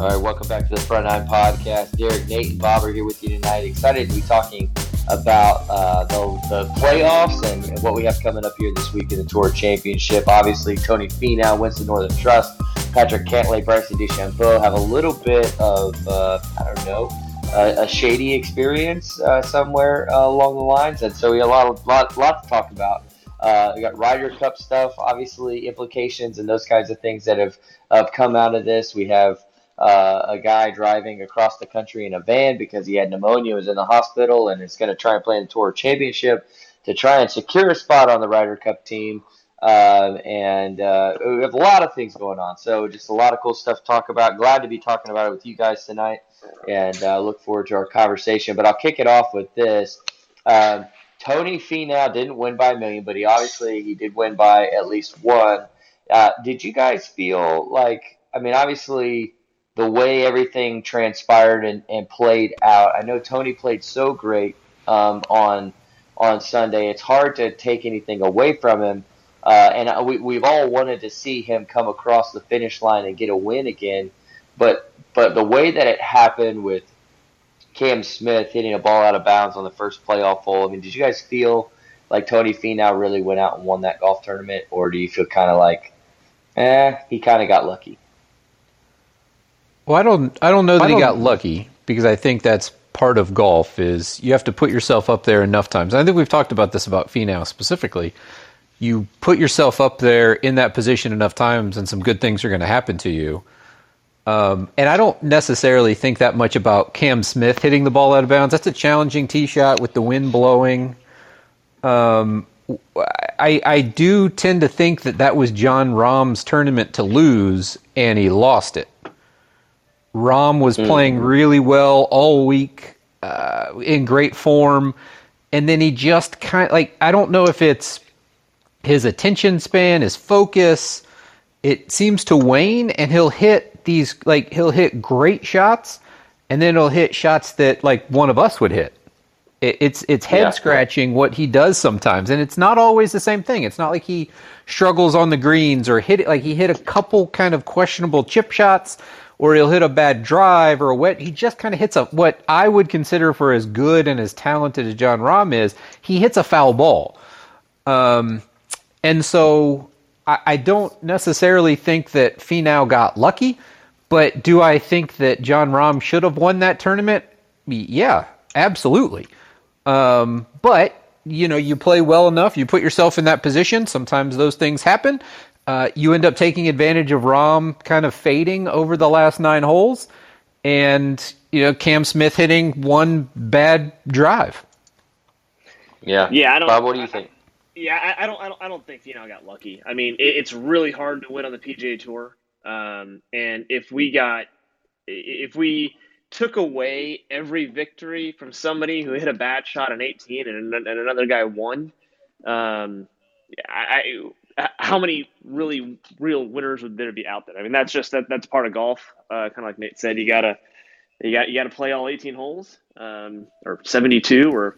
All right, welcome back to the Front Nine Podcast. Derek, Nate, and Bob are here with you tonight. Excited to be talking about uh, the, the playoffs and, and, what we have coming up here this week in the Tour Championship. Obviously, Tony Finau wins the Northern Trust. Patrick Cantlay, Bryson DeChambeau have a little bit of, uh, I don't know, a, a shady experience uh, somewhere uh, along the lines. And so we have a lot, lot, lot to talk about. Uh, we got Ryder Cup stuff, obviously implications and those kinds of things that have, have come out of this. We have uh, a guy driving across the country in a van because he had pneumonia, was in the hospital, and is going to try and play in the Tour Championship to try and secure a spot on the Ryder Cup team. Uh, and uh, we have a lot of things going on. So just a lot of cool stuff to talk about. Glad to be talking about it with you guys tonight, and uh, look forward to our conversation. But I'll kick it off with this. Um, Tony Finau didn't win by a million, but he obviously he did win by at least one. Uh, did you guys feel like? I mean, obviously the way everything transpired and, and played out. I know Tony played so great um, on on Sunday. It's hard to take anything away from him. Uh, and we, we've all wanted to see him come across the finish line and get a win again. But but the way that it happened with Cam Smith hitting a ball out of bounds on the first playoff hole, I mean, did you guys feel like Tony Finau really went out and won that golf tournament, or do you feel kind of like, eh, he kind of got lucky? Well, I don't. I don't know that don't, he got lucky because I think that's part of golf. Is you have to put yourself up there enough times. I think we've talked about this about Finau specifically. You put yourself up there in that position enough times, and some good things are going to happen to you. Um, and I don't necessarily think that much about Cam Smith hitting the ball out of bounds. That's a challenging tee shot with the wind blowing. Um, I, I do tend to think that that was Jon Rahm's tournament to lose, and he lost it. Rahm was mm-hmm. playing really well all week, uh, in great form, and then he just kind of like I don't know if it's his attention span, his focus. It seems to wane, and he'll hit these like he'll hit great shots, and then he'll hit shots that like one of us would hit. It, it's it's head yeah. scratching what he does sometimes, and it's not always the same thing. It's not like he struggles on the greens or hit it like he hit a couple kind of questionable chip shots or he'll hit a bad drive or a wet. He just kind of hits a what I would consider for as good and as talented as Jon Rahm is. He hits a foul ball, um, and so I, I don't necessarily think that Finau got lucky. But do I think that Jon Rahm should have won that tournament? Yeah, absolutely. Um, but you know, you play well enough, you put yourself in that position. Sometimes those things happen. Uh, you end up taking advantage of Rahm kind of fading over the last nine holes, and you know Cam Smith hitting one bad drive. Yeah, yeah. I don't. Bob, what do you think? Yeah, I, I don't. I don't. I don't think you know I got lucky. I mean, it, it's really hard to win on the PGA Tour, um, and if we got, if we took away every victory from somebody who hit a bad shot in 18 and, and another guy won, um, I, how many really real winners would there be out there? I mean, that's just that that's part of golf. Uh, kind of like Nate said, you gotta you got you got to play all 18 holes, um, or 72, or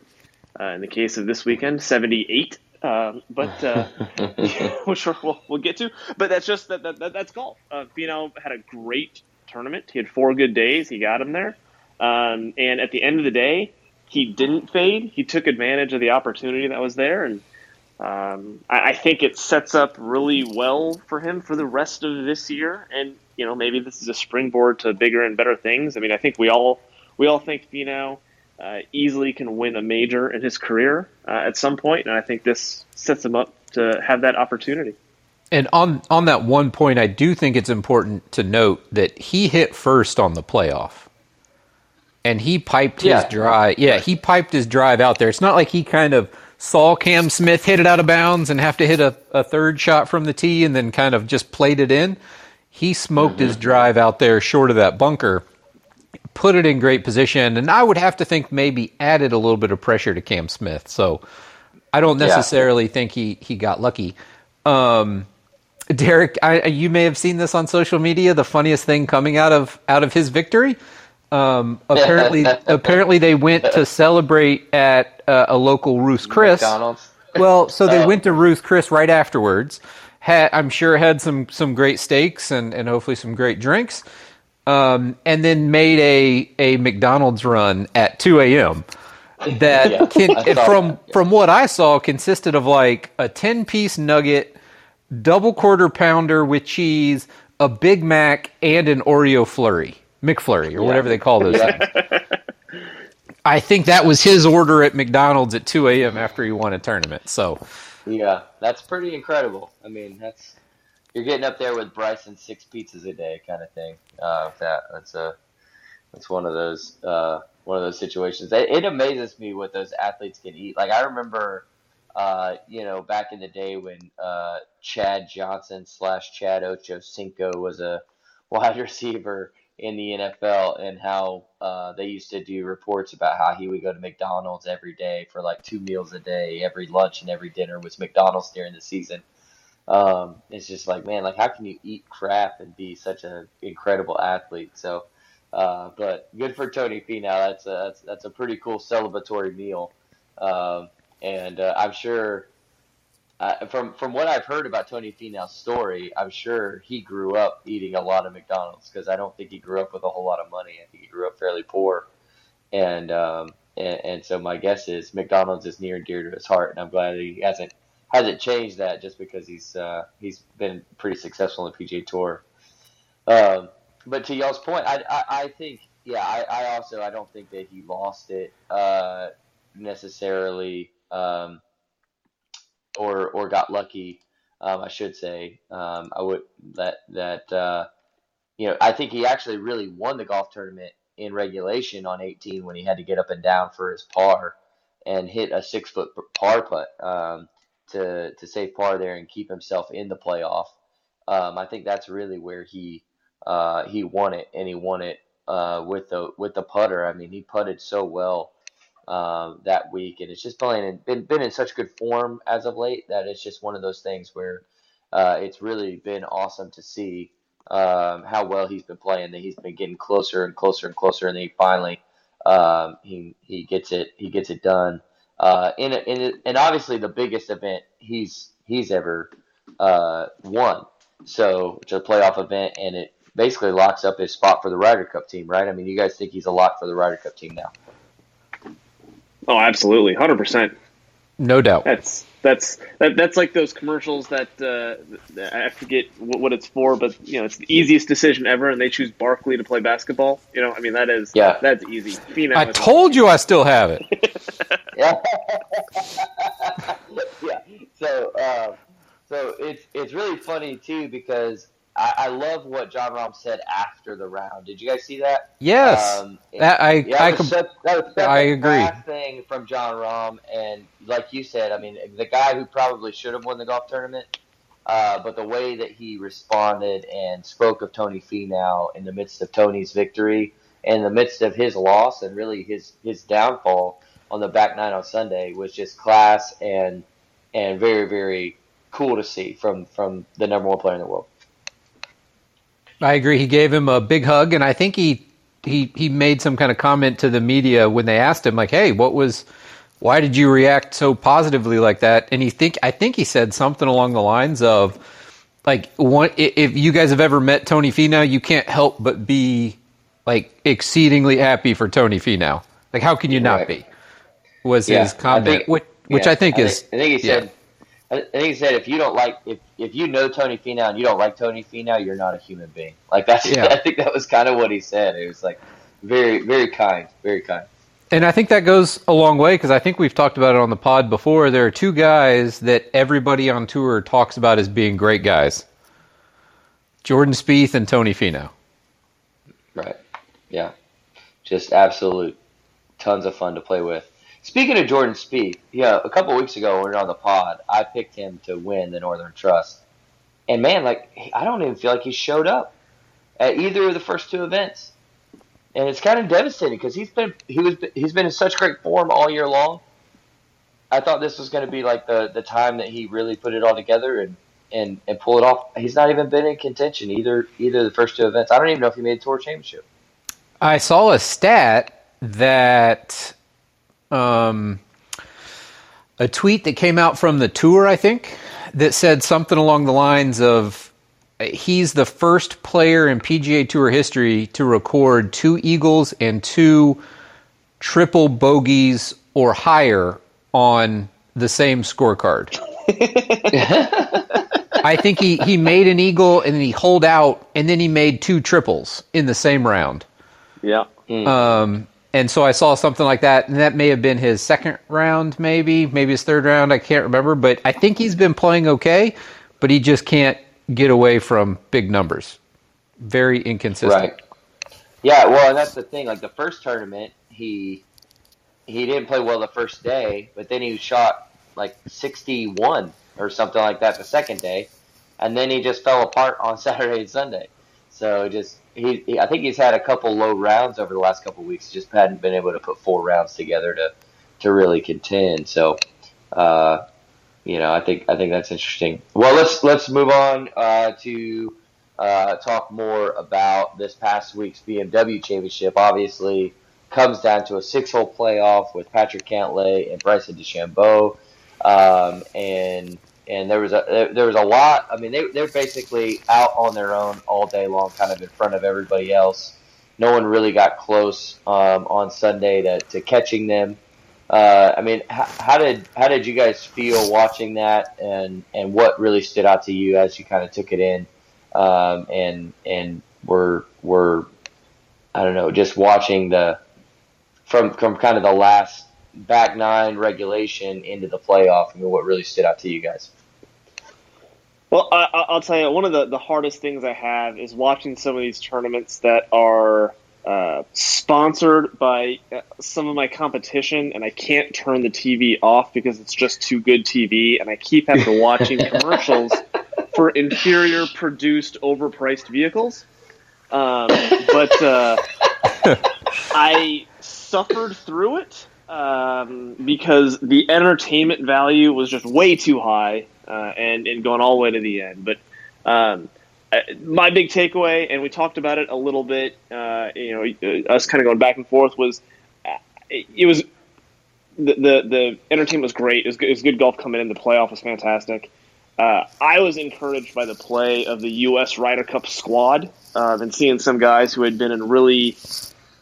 uh, in the case of this weekend, 78. Um, but uh, which we'll, we'll get to. But that's just that, that, that that's golf. Uh, Finau had a great tournament. He had four good days. He got him there. Um, and at the end of the day, he didn't fade. He took advantage of the opportunity that was there, and um, I, I, think it sets up really well for him for the rest of this year, and you know maybe this is a springboard to bigger and better things. I mean, I think we all we all think Finau uh, easily can win a major in his career uh, at some point, and I think this sets him up to have that opportunity. And on on that one point, I do think it's important to note that he hit first on the playoff, and he piped yeah. his drive. Yeah, he piped his drive out there. It's not like he kind of saw Cam Smith hit it out of bounds and have to hit a, a third shot from the tee and then kind of just played it in. He smoked mm-hmm. his drive out there short of that bunker, put it in great position, and I would have to think maybe added a little bit of pressure to Cam Smith. So I don't necessarily yeah. think he, he got lucky. Um, Derek, I, you may have seen this on social media. The funniest thing coming out of out of his victory um, apparently, apparently they went to celebrate at uh, a local Ruth's Chris. McDonald's. Well, so they oh. went to Ruth's Chris right afterwards. Had, I'm sure had some some great steaks and, and hopefully some great drinks. um, and then made a a McDonald's run at 2 a.m. That Yeah, can, from that, yeah. from what I saw consisted of like a 10 piece nugget, double quarter pounder with cheese, a Big Mac, and an Oreo flurry, McFlurry, or whatever they call those Yeah. things. I think that was his order at McDonald's at 2 a.m. after he won a tournament. So Yeah, that's pretty incredible. I mean, that's you're getting up there with Bryson six pizzas a day kind of thing. Uh, that that's a that's one of those uh, one of those situations. It, it amazes me what those athletes can eat. Like I remember, uh, you know, back in the day when uh, Chad Johnson slash Chad Ocho Cinco was a wide receiver in the NFL and how uh, they used to do reports about how he would go to McDonald's every day for like two meals a day. Every lunch and every dinner was McDonald's during the season. Um, it's just like, man, like how can you eat crap and be such an incredible athlete? So, uh, but good for Tony Finau. That's a, that's, that's a pretty cool celebratory meal. Um, and uh, I'm sure uh, from from what I've heard about Tony Finau's story, I'm sure he grew up eating a lot of McDonald's because I don't think he grew up with a whole lot of money. I think he grew up fairly poor, and um, and, and so my guess is McDonald's is near and dear to his heart, and I'm glad that he hasn't hasn't changed that just because he's uh, he's been pretty successful in the PGA Tour. Um, but to y'all's point, I, I, I think yeah, I, I also I don't think that he lost it uh, necessarily. Um, or or got lucky. Um, I should say. Um, I would that that uh, you know I think he actually really won the golf tournament in regulation on 18 when he had to get up and down for his par and hit a six foot par putt um, to to save par there and keep himself in the playoff. Um, I think that's really where he uh, he won it and he won it uh, with the with the putter. I mean he putted so well um, that week, and it's just playing and been been in such good form as of late that it's just one of those things where uh, it's really been awesome to see um, how well he's been playing. That he's been getting closer and closer and closer, and then he finally um, he he gets it he gets it done. Uh, in in and obviously the biggest event he's he's ever uh, won. So it's a playoff event, and it basically locks up his spot for the Ryder Cup team, right? I mean, you guys think he's a lock for the Ryder Cup team now? Oh, absolutely, hundred percent. no doubt. That's that's that, that's like those commercials that uh, I forget what, what it's for, but you know it's the easiest decision ever, and they choose Barkley to play basketball. You know, I mean that is Yeah. that's easy. Finau I told you I still have it. Yeah. yeah. So, um, so it's it's really funny too because I, I love what Jon Rahm said after the round. Did you guys see that? Yes, Um, that, I yeah, I com- such, that was such I agree. thing from Jon Rahm, and like you said, I mean, the guy who probably should have won the golf tournament, uh, but the way that he responded and spoke of Tony Finau in the midst of Tony's victory, in the midst of his loss, and really his his downfall on the back nine on Sunday was just class and and very very cool to see from from the number one player in the world. I agree. He gave him a big hug, and I think he he he made some kind of comment to the media when they asked him, like, "Hey, what was? Why did you react so positively like that?" And he think I think he said something along the lines of, like, one, if you guys have ever met Tony Finau, you can't help but be like exceedingly happy for Tony Finau. Like, how can you not Right. be? Was Yeah, his comment, think- which which Yeah, I think is I think he said. I I think he said if you don't like if if you know Tony Finau and you don't like Tony Finau, you're not a human being. Like that's Yeah. I think that was kind of what he said. It was like very very kind, very kind. And I think that goes a long way because I think we've talked about it on the pod before. There are two guys that everybody on tour talks about as being great guys Jordan Spieth and Tony Finau. Right. Yeah. Just absolute tons of fun to play with. Speaking of Jordan Spieth, yeah, a couple weeks ago when we were on the pod, I picked him to win the Northern Trust. And man, like I don't even feel like he showed up at either of the first two events. And it's kind of devastating because he's been he was he's been in such great form all year long. I thought this was going to be like the the time that he really put it all together and and and pull it off. He's not even been in contention either either the first two events. I don't even know if he made a tour championship. I saw a stat that um, a tweet that came out from the tour, I think, that said something along the lines of he's the first player in PGA Tour history to record two eagles and two triple bogeys or higher on the same scorecard. I think he, he made an eagle and then he holed out and then he made two triples in the same round. Yeah. Mm. Um, and so I saw something like that, and that may have been his second round, maybe, maybe his third round. I can't remember, but I think he's been playing okay, but he just can't get away from big numbers. Very inconsistent. Right. Yeah, well, and that's the thing. Like the first tournament, he he didn't play well the first day, but then he shot like sixty one or something like that the second day, and then he just fell apart on Saturday and Sunday. So just he, I think he's had a couple low rounds over the last couple weeks. Just hadn't been able to put four rounds together to to really contend. So, uh, you know, I think I think that's interesting. Well, let's let's move on uh, to uh, talk more about this past week's BMW Championship. Obviously, comes down to a six-hole playoff with Patrick Cantlay and Bryson DeChambeau, um, and and there was a there was a lot. I mean, they they're basically out on their own all day long, kind of in front of everybody else. No one really got close um, on Sunday to, to catching them. Uh, I mean, how, how, did how did you guys feel watching that, and and what really stood out to you as you kind of took it in, um, and and were were I don't know, just watching the from from kind of the last back nine regulation into the playoff. I mean, what really stood out to you guys? Well, I, will tell you, one of the, the hardest things I have is watching some of these tournaments that are uh, sponsored by uh, some of my competition, and I can't turn the TV off because it's just too good TV, and I keep having to watching commercials for inferior produced, overpriced vehicles. Um, but uh, I suffered through it um, because the entertainment value was just way too high uh, and and going all the way to the end. But um, uh, my big takeaway, and we talked about it a little bit, uh, you know, uh, us kind of going back and forth was uh, it was the, the, the entertainment was great. It was, good, it was good golf coming in. The playoff was fantastic. Uh, I was encouraged by the play of the U.S. Ryder Cup squad uh, and seeing some guys who had been in really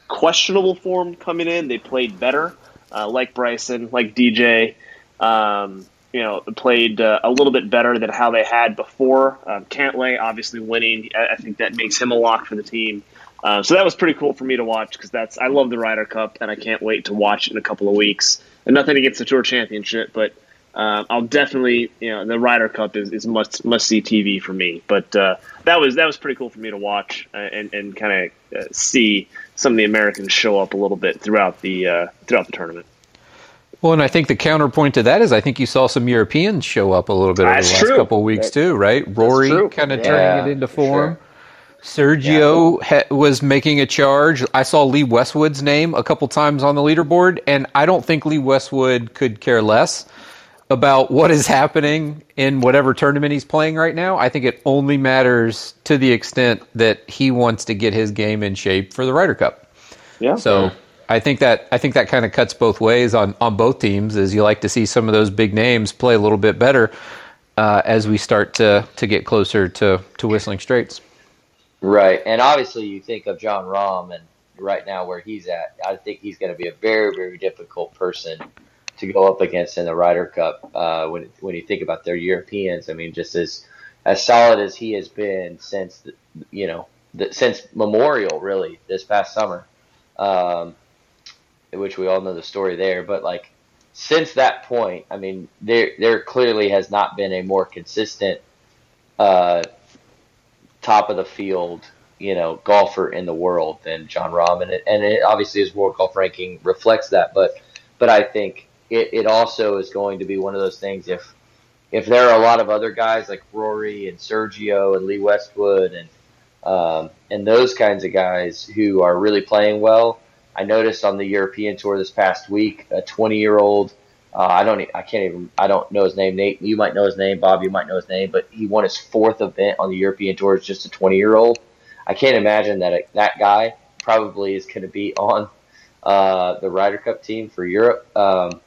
questionable form coming in. They played better, uh, like Bryson, like DJ. Um, you know, played uh, a little bit better than how they had before. Um, Cantlay obviously winning, I, think that makes him a lock for the team. Uh, so that was pretty cool for me to watch because that's I love the Ryder Cup and I can't wait to watch it in a couple of weeks. And nothing against the Tour Championship, but uh, I'll definitely you know the Ryder Cup is, is must must see TV for me. But uh, that was that was pretty cool for me to watch uh, and and kind of uh, see some of the Americans show up a little bit throughout the throughout the tournament. Well, and I think the counterpoint to that is I think you saw some Europeans show up a little bit That's over the last true. couple of weeks too, right? Rory kind of yeah, turning it into form. Sure. Sergio yeah. ha- was making a charge. I saw Lee Westwood's name a couple times on the leaderboard, and I don't think Lee Westwood could care less about what is happening in whatever tournament he's playing right now. I think it only matters to the extent that he wants to get his game in shape for the Ryder Cup. Yeah. So I think that I think that kind of cuts both ways on on both teams. Is you like to see some of those big names play a little bit better uh, as we start to to get closer to to Whistling Straits. Right, and obviously you think of Jon Rahm and right now where he's at. I think he's going to be a very very difficult person to go up against in the Ryder Cup. Uh, when when you think about their Europeans, I mean, just as as solid as he has been since the, you know the, since Memorial really this past summer. Um, which we all know the story there. But like since that point, I mean, there there clearly has not been a more consistent uh, top of the field, you know, golfer in the world than Jon Rahm, and it, and it obviously his world golf ranking reflects that. But but I think it, it also is going to be one of those things if if there are a lot of other guys like Rory and Sergio and Lee Westwood and um, and those kinds of guys who are really playing well I noticed on the European tour this past week, a 20 year old. Uh, I don't. I can't even. I don't know his name. Nate, you might know his name. Bob, you might know his name. But he won his fourth event on the European tour as just a 20 year old. I can't imagine that that guy probably is going to be on uh, the Ryder Cup team for Europe. Um,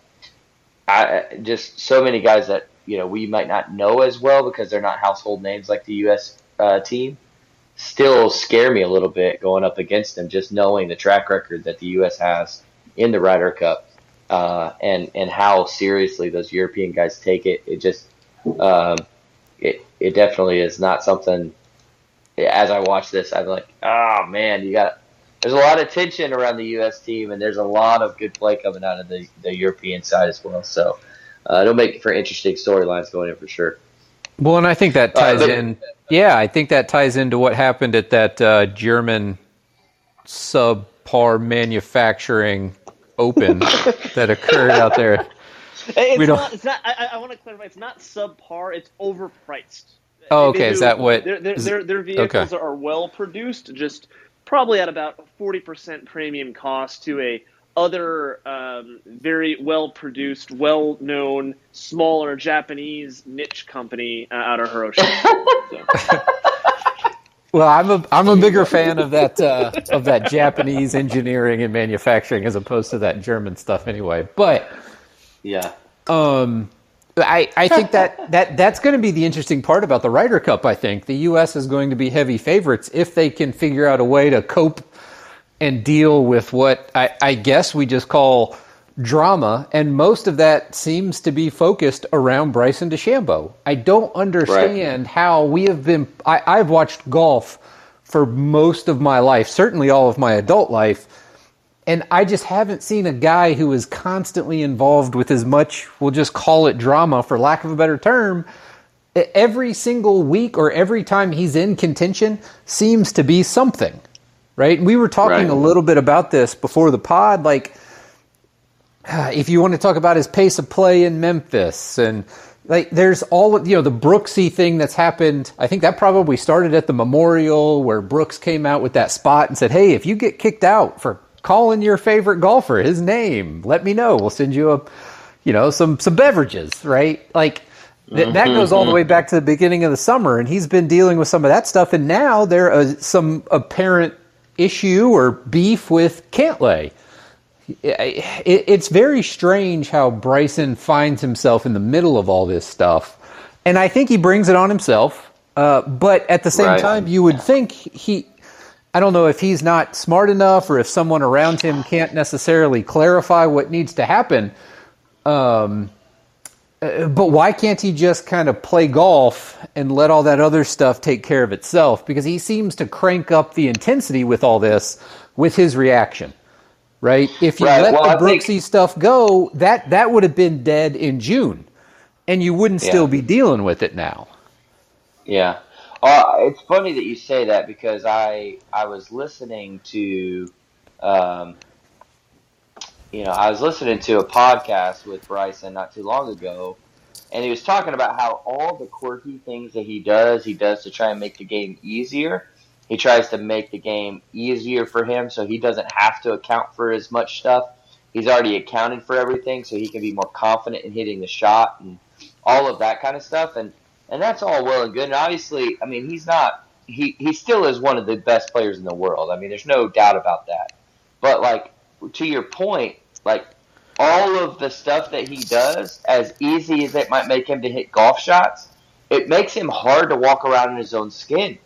I just so many guys that you know we might not know as well because they're not household names like the U.S. uh, team still scare me a little bit going up against them, just knowing the track record that the U.S. has in the Ryder Cup uh, and and how seriously those European guys take it. It just um, it it definitely is not something. As I watch this, I'm like, oh man, you got. There's a lot of tension around the U.S. team, and there's a lot of good play coming out of the, the European side as well. So uh, it'll make for interesting storylines going in for sure. Well, and I think that uh, ties uh, in. Yeah, I think that ties into what happened at that uh, German subpar manufacturing open that occurred out there. It's we don't... not. It's not. I, I want to clarify. It's not subpar. It's overpriced. Oh, okay. Is that what? Their their, their, their vehicles okay. are well produced, just probably at about forty percent premium cost to a other um, very well produced, well known, smaller Japanese niche company uh, out of Hiroshima. So. Well, I'm a I'm a bigger fan of that uh, of that Japanese engineering and manufacturing as opposed to that German stuff anyway. But yeah, um, I I think that that that's going to be the interesting part about the Ryder Cup. I think the U.S. is going to be heavy favorites if they can figure out a way to cope and deal with what I, I guess we just call drama, and most of that seems to be focused around Bryson DeChambeau. I don't understand right. how we have been. I, I've watched golf for most of my life, certainly all of my adult life, and I just haven't seen a guy who is constantly involved with as much, we'll just call it drama for lack of a better term. Every single week or every time he's in contention seems to be something, right? And we were talking right. a little bit about this before the pod. Like, if you want to talk about his pace of play in Memphis and like there's all of you know the Brooksy thing that's happened. I think that probably started at the Memorial where Brooks came out with that spot and said, "Hey, if you get kicked out for calling your favorite golfer his name, let me know. We'll send you a you know some some beverages, right? Like th- that mm-hmm, goes all the way mm-hmm. back to the beginning of the summer and he's been dealing with some of that stuff and now there are some apparent issue or beef with Cantlay it's very strange how Bryson finds himself in the middle of all this stuff, and I think he brings it on himself. Uh, but at the same right. time, you would think he. I don't know if he's not smart enough or if someone around him can't necessarily clarify what needs to happen. Um, uh, but why can't he just kind of play golf and let all that other stuff take care of itself? Because he seems to crank up the intensity with all this with his reaction right? If you right. let well, the Brooksy think... stuff go, that that would have been dead in June, and you wouldn't yeah. still be dealing with it now. Yeah, uh, it's funny that you say that because I I was listening to, um, you know, I was listening to a podcast with Bryson not too long ago. And he was talking about how all the quirky things that he does, he does to try and make the game easier he tries to make the game easier for him so he doesn't have to account for as much stuff. He's already accounted for everything so he can be more confident in hitting the shot and all of that kind of stuff. And, and that's all well and good. And obviously, I mean, he's not, he, he still is one of the best players in the world. I mean, there's no doubt about that. But like, to your point, like, all of the stuff that he does, as easy as it might make him to hit golf shots, it makes him hard to walk around in his own skin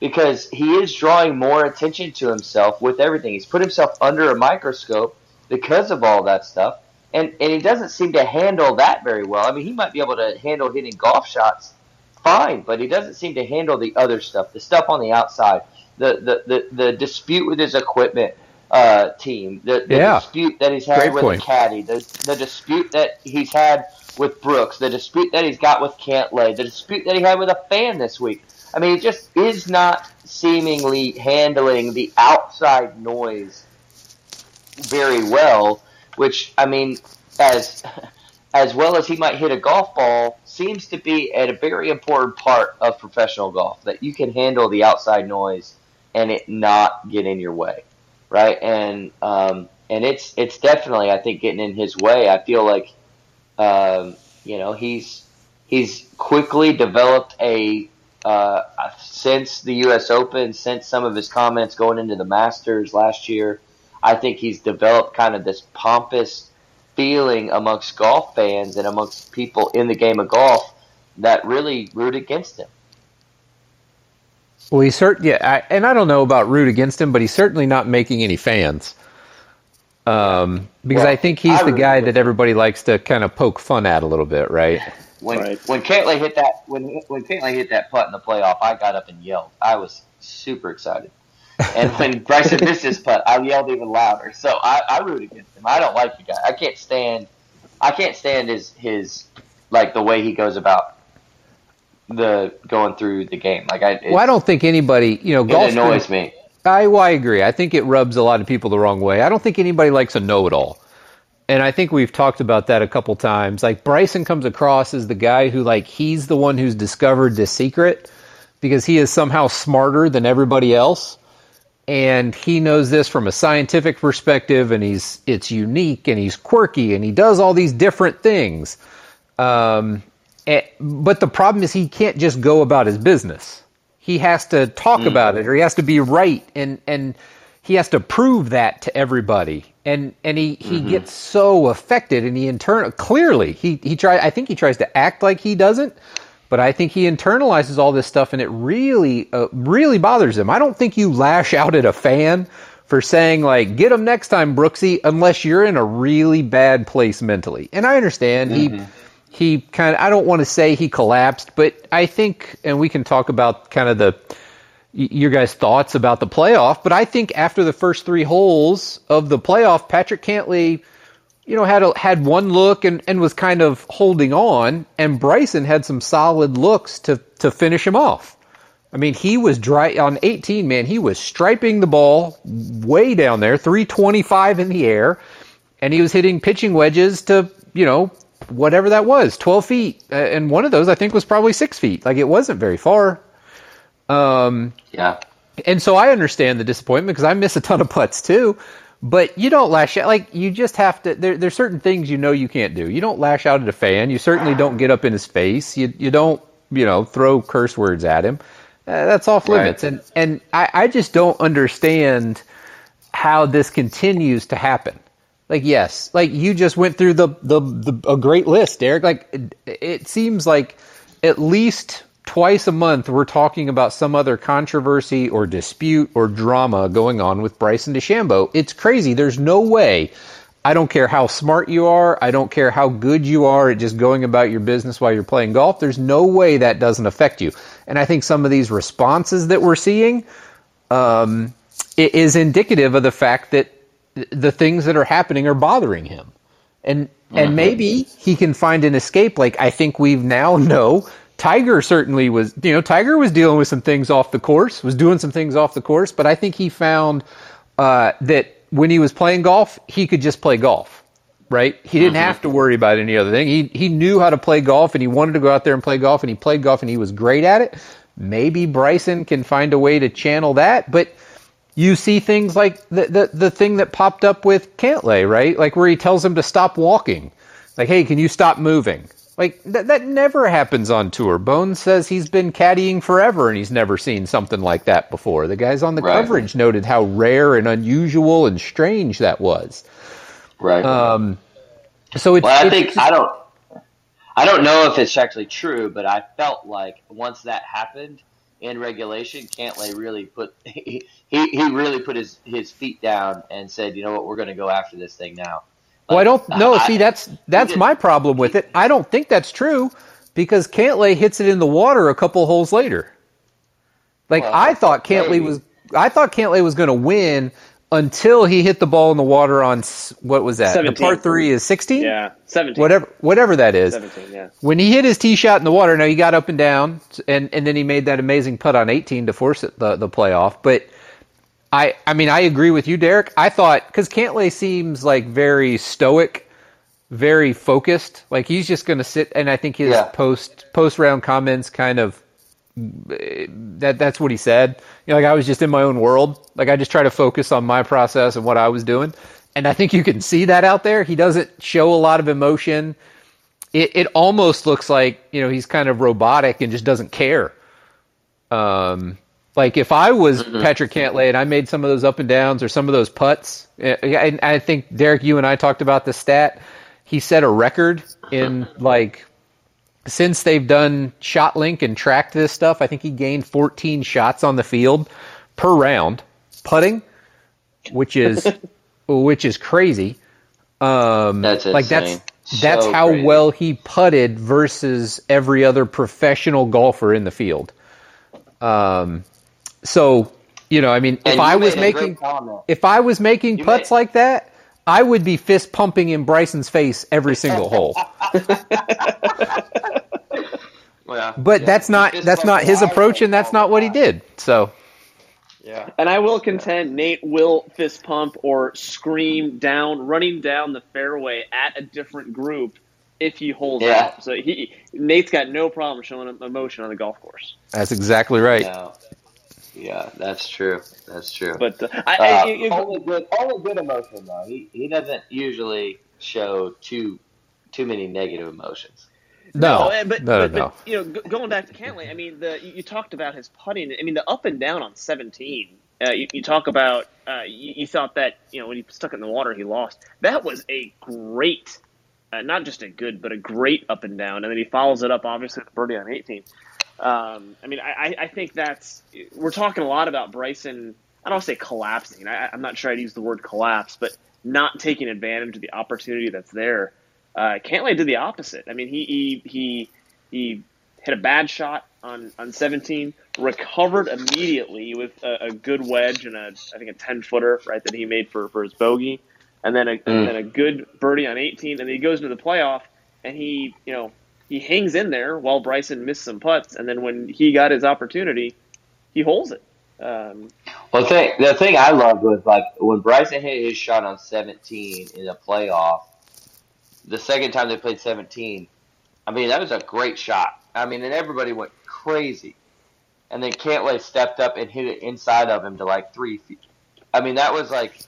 because he is drawing more attention to himself with everything. He's put himself under a microscope because of all that stuff. And, and he doesn't seem to handle that very well. I mean, he might be able to handle hitting golf shots fine, but he doesn't seem to handle the other stuff, the stuff on the outside, the, the, the, the dispute with his equipment uh, team, the, the yeah. dispute that he's had Great with point. the caddy, the, the dispute that he's had with Brooks, the dispute that he's got with Cantlay, the dispute that he had with a fan this week. I mean, it just is not seemingly handling the outside noise very well, which I mean, as as well as he might hit a golf ball, seems to be at a very important part of professional golf that you can handle the outside noise and it not get in your way, right? And um, and it's it's definitely I think getting in his way. I feel like um, you know he's he's quickly developed a uh, since the U.S. Open, since some of his comments going into the Masters last year, I think he's developed kind of this pompous feeling amongst golf fans and amongst people in the game of golf that really root against him. Well, he's certainly, yeah, I, and I don't know about root against him, but he's certainly not making any fans. Um, because well, I think he's I the guy that everybody likes to kind of poke fun at a little bit, right? When right. when Cantlay hit that when when Cantlay hit that putt in the playoff, I got up and yelled. I was super excited. And when Bryson missed his putt, I yelled even louder. So I, I root against him. I don't like the guy. I can't stand I can't stand his his like the way he goes about the going through the game. Like I, well, I don't think anybody, you know, golf annoys me. I, well, I agree. I think it rubs a lot of people the wrong way. I don't think anybody likes a know-it-all, and I think we've talked about that a couple times. Like Bryson comes across as the guy who, like, he's the one who's discovered the secret because he is somehow smarter than everybody else, and he knows this from a scientific perspective, and he's it's unique and he's quirky and he does all these different things. Um, but the problem is he can't just go about his business. He has to talk mm. about it, or he has to be right, and and he has to prove that to everybody. And and he, he mm-hmm. gets so affected, and he internal clearly he he try. I think he tries to act like he doesn't, but I think he internalizes all this stuff, and it really uh, really bothers him. I don't think you lash out at a fan for saying like get him next time, Brooksy, unless you're in a really bad place mentally. And I understand mm-hmm. he he kind of, I don't want to say he collapsed, but I think, and we can talk about kind of the, your guys' thoughts about the playoff, but I think after the first three holes of the playoff, Patrick Cantlay, you know, had a, had one look and, and was kind of holding on, and Bryson had some solid looks to to finish him off. I mean, he was dry on 18, man. He was striping the ball way down there, 325 in the air, and he was hitting pitching wedges to you know whatever that was, 12 feet. Uh, and one of those, I think, was probably six feet. Like it wasn't very far. Um, yeah. And so I understand the disappointment because I miss a ton of putts too. But you don't lash out. Like you just have to. There, there's certain things you know you can't do. You don't lash out at a fan. You certainly don't get up in his face. You you don't you know throw curse words at him. Uh, that's off limits. Right. And and I, I just don't understand how this continues to happen. Like yes, like you just went through the the, the a great list, Derek. Like it, it seems like at least twice a month we're talking about some other controversy or dispute or drama going on with Bryson DeChambeau. It's crazy. There's no way. I don't care how smart you are. I don't care how good you are at just going about your business while you're playing golf. There's no way that doesn't affect you. And I think some of these responses that we're seeing um, is indicative of the fact that the things that are happening are bothering him. And and mm-hmm. maybe he can find an escape. Like I think we now know Tiger certainly was, you know, Tiger was dealing with some things off the course, was doing some things off the course, but I think he found uh, that when he was playing golf, he could just play golf, right? He didn't mm-hmm. have to worry about any other thing. He he knew how to play golf, and he wanted to go out there and play golf, and he played golf, and he was great at it. Maybe Bryson can find a way to channel that, but you see things like the, the, the thing that popped up with Cantlay, right? Like where he tells him to stop walking. Like, hey, can you stop moving? Like that that never happens on tour. Bones says he's been caddying forever and he's never seen something like that before. The guys on the right. coverage noted how rare and unusual and strange that was. Right. Um, so it's, well, I it's, think I don't I don't know if it's actually true, but I felt like once that happened, in regulation, Cantlay really put he, he he really put his, his feet down and said, you know what, we're going to go after this thing now. Well, I don't know. See, that's that's my problem with it. I don't think that's true because Cantlay hits it in the water a couple holes later. Like well, I thought Cantlay was, I thought Cantlay was going to win until he hit the ball in the water on what was that? 17. The par three is sixteen. Yeah, seventeen. Whatever, whatever that is. Seventeen. Yeah. When he hit his tee shot in the water, now he got up and down, and and then he made that amazing putt on eighteen to force it the the playoff. But I I mean I agree with you, Derek. I thought because Cantlay seems like very stoic, very focused. Like he's just going to sit, and I think his yeah. post post round comments kind of that that's what he said. You know, like I was just in my own world. Like I just try to focus on my process and what I was doing. And I think you can see that out there. He doesn't show a lot of emotion. It it almost looks like, you know, he's kind of robotic and just doesn't care. Um like if I was mm-hmm. Patrick Cantlay and I made some of those up and downs or some of those putts, and I think Derek, you and I talked about the stat. He set a record in like since they've done ShotLink and tracked this stuff, I think he gained 14 shots on the field per round putting, which is which is crazy. Um, that's insane. like that's so how crazy. well he putted versus every other professional golfer in the field. Um, so you know, I mean, and if I was making if I was making you putts made, like that, I would be fist pumping in Bryson's face every single hole. well, but yeah, that's not that's not his approach, and that's not what he did. So. Yeah. And I will contend Nate will fist pump or scream down, running down the fairway at a different group if he holds yeah. out. So he Nate's got no problem showing emotion on the golf course. That's exactly right. Yeah, yeah that's true. That's true. But uh, I, uh, I, only good, only good emotion though. He he doesn't usually show too too many negative emotions. No, no, but, no, but, no. But, you know, going back to Cantlay, I mean, the you, talked about his putting. I mean, the up and down on 17. Uh, you, you, talk about uh, you, you, thought that you know when he stuck it in the water he lost. That was a great, uh, not just a good, but a great up and down. And then he follows it up obviously with birdie on 18. Um, I mean, I, I think that's we're talking a lot about Bryson. I don't want to say collapsing. I, I'm not sure I'd use the word collapse, but not taking advantage of the opportunity that's there. Uh, Cantlay did the opposite. I mean, he he he, he hit a bad shot on, on 17, recovered immediately with a, a, good wedge and a I think a 10 footer right that he made for, for his bogey, and then a, mm. and then a good birdie on 18, and then he goes into the playoff and he you know he hangs in there while Bryson missed some putts, and then when he got his opportunity, he holds it. Um, well, the thing, the thing I loved was like when Bryson hit his shot on 17 in the playoff the second time they played 17, I mean, that was a great shot. I mean, and everybody went crazy. And then Cantlay stepped up and hit it inside of him to like three feet. I mean, that was like,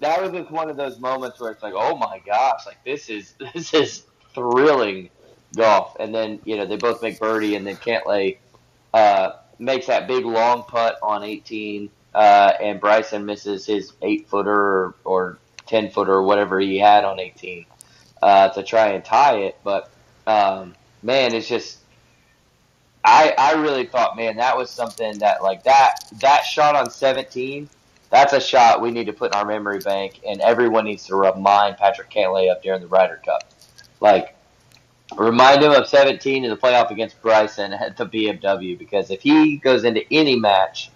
that was just one of those moments where it's like, oh my gosh, like this is, this is thrilling golf. And then, you know, they both make birdie and then Cantlay, uh, makes that big long putt on 18, uh, and Bryson misses his eight footer or, or 10 footer or whatever he had on 18 uh, to try and tie it. But um, man, it's just I I really thought, man, that was something that like that that shot on 17. That's a shot we need to put in our memory bank, and everyone needs to remind Patrick Cantlay up during the Ryder Cup. Like, remind him of 17 in the playoff against Bryson at the BMW because if he goes into any match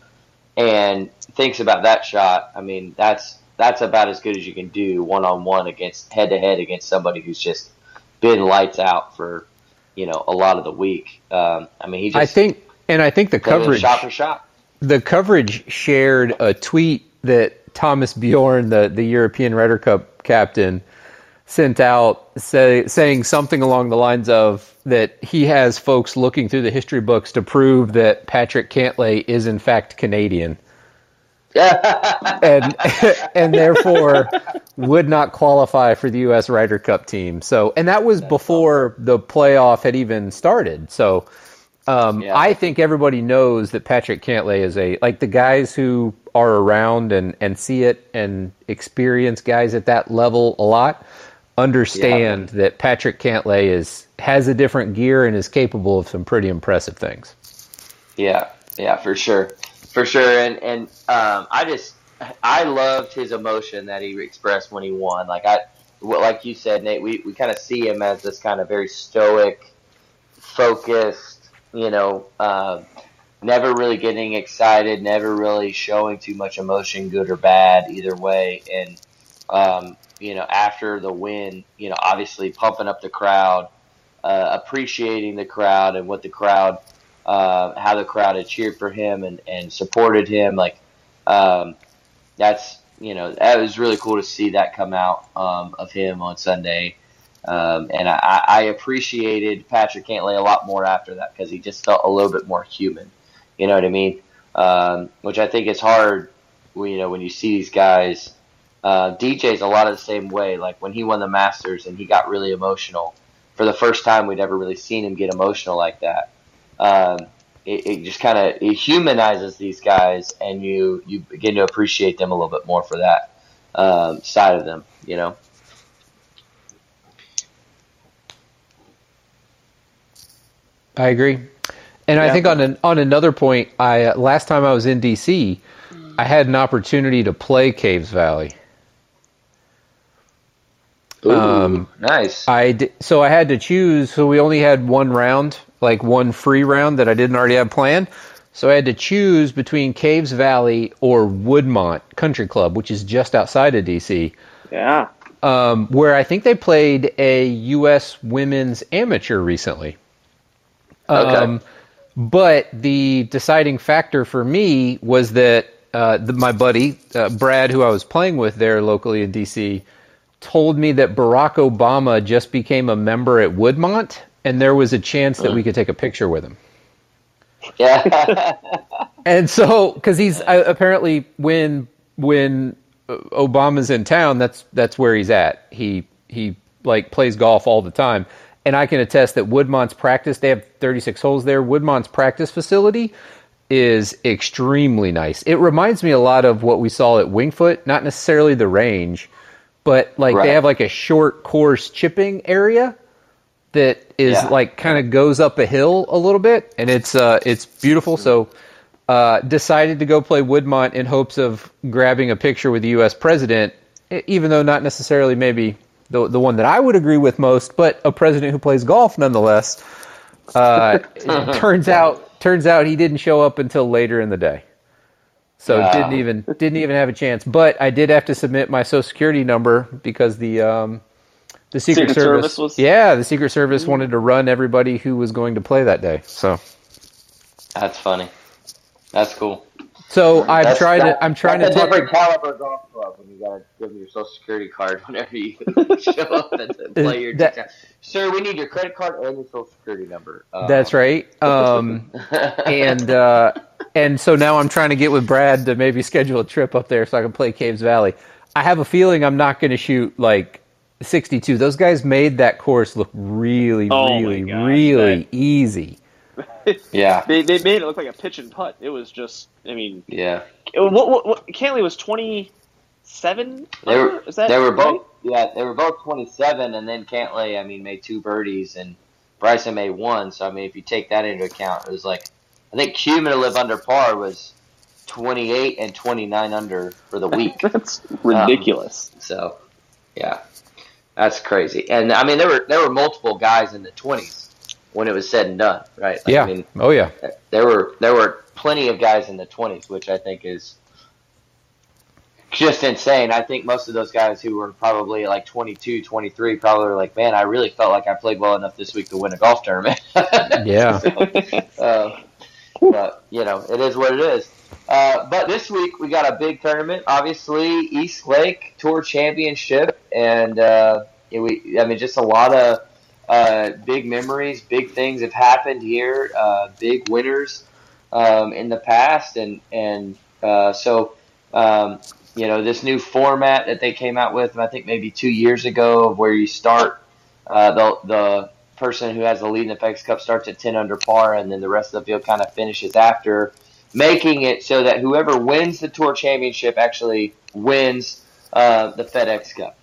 and thinks about that shot, I mean, that's that's about as good as you can do one on one against head to head against somebody who's just been lights out for you know a lot of the week. Um, I mean, he. Just I think, and I think the coverage shot for shot. The coverage shared a tweet that Thomas Bjorn, the the European Ryder Cup captain, sent out say, saying something along the lines of that he has folks looking through the history books to prove that Patrick Cantlay is in fact Canadian. and and therefore would not qualify for the U.S. Ryder Cup team. So, and that was before the playoff had even started. So, um, yeah. I think everybody knows that Patrick Cantlay is a like the guys who are around and and see it and experience guys at that level a lot understand yeah. that Patrick Cantlay is has a different gear and is capable of some pretty impressive things. Yeah, yeah, for sure for sure. And and um, I just I loved his emotion that he expressed when he won. Like I, like you said, Nate, we we kind of see him as this kind of very stoic, focused. You know, uh, never really getting excited, never really showing too much emotion, good or bad, either way. And um, you know, after the win, you know, obviously pumping up the crowd, uh, appreciating the crowd and what the crowd uh, how the crowd had cheered for him and, and supported him. Like, um, that's, you know, that was really cool to see that come out um, of him on Sunday. Um, and I, I appreciated Patrick Cantlay a lot more after that because he just felt a little bit more human. You know what I mean? Um, which I think is hard, you know, when you see these guys. Uh, DJ's a lot of the same way. Like when he won the Masters and he got really emotional for the first time we'd ever really seen him get emotional like that um, it, it, just kind of it humanizes these guys, and you you begin to appreciate them a little bit more for that um, side of them. You know. I agree. And yeah. I think on an, on another point, I uh, last time I was in DC, I had an opportunity to play Caves Valley. Ooh, um, nice. I d- so I had to choose. So we only had one round, like one free round that I didn't already have planned. So I had to choose between Caves Valley or Woodmont Country Club, which is just outside of DC. Yeah. Um, where I think they played a U.S. women's amateur recently. Okay. Um, but the deciding factor for me was that uh, the, my buddy uh, Brad, who I was playing with there locally in DC, told me that Barack Obama just became a member at Woodmont, and there was a chance that we could take a picture with him. Yeah. and so, because he's uh, apparently when when Obama's in town, that's that's where he's at. He he like plays golf all the time, and I can attest that Woodmont's practice. They have 36 holes there. Woodmont's practice facility is extremely nice. It reminds me a lot of what we saw at Wingfoot, not necessarily the range, but like right. they have like a short course chipping area that is yeah. like kind of goes up a hill a little bit, and it's uh it's beautiful. So uh, decided to go play Woodmont in hopes of grabbing a picture with the U.S. president, even though not necessarily maybe the the one that I would agree with most, but a president who plays golf nonetheless. Uh, turns out turns out he didn't show up until later in the day, so wow. didn't even didn't even have a chance. But I did have to submit my social security number because the um, the Secret, Secret Service, Service was... yeah the Secret Service wanted to run everybody who was going to play that day. So that's funny. That's cool. So I'm that's, trying that, to. I'm trying to. talk. different caliber golf club when you gotta give them your social security card whenever you show up and play your. That, Sir, we need your credit card and your social security number. Um, that's right. Um, and uh, and so now I'm trying to get with Brad to maybe schedule a trip up there so I can play Caves Valley. I have a feeling I'm not going to shoot like 62. Those guys made that course look really, oh really, really that, easy. yeah, they they made it look like a pitch and putt. It was just, I mean, yeah. What what, what Cantlay was twenty seven. They were Is that they were right? both yeah they were both twenty seven, and then Cantlay I mean made two birdies and Bryson made one. So I mean if you take that into account, it was like I think cumulative under par was twenty eight and twenty nine under for the week. That's ridiculous. Um, so yeah, that's crazy. And I mean there were there were multiple guys in the twenties when it was said and done, right? Like, yeah. I mean, oh yeah. There were there were plenty of guys in the twenties, which I think is just insane. I think most of those guys who were probably like 22, 23 probably were like, man, I really felt like I played well enough this week to win a golf tournament. yeah. so, uh, but, you know, it is what it is. Uh, but this week we got a big tournament, obviously East Lake Tour Championship, and uh, we, I mean, just a lot of uh, big memories, big things have happened here, uh, big winners um, in the past, and and uh, so um, you know this new format that they came out with, I think maybe two years ago, where you start uh, the the person who has the lead in the FedEx Cup starts at ten under par, and then the rest of the field kind of finishes after, making it so that whoever wins the Tour Championship actually wins uh, the FedEx Cup,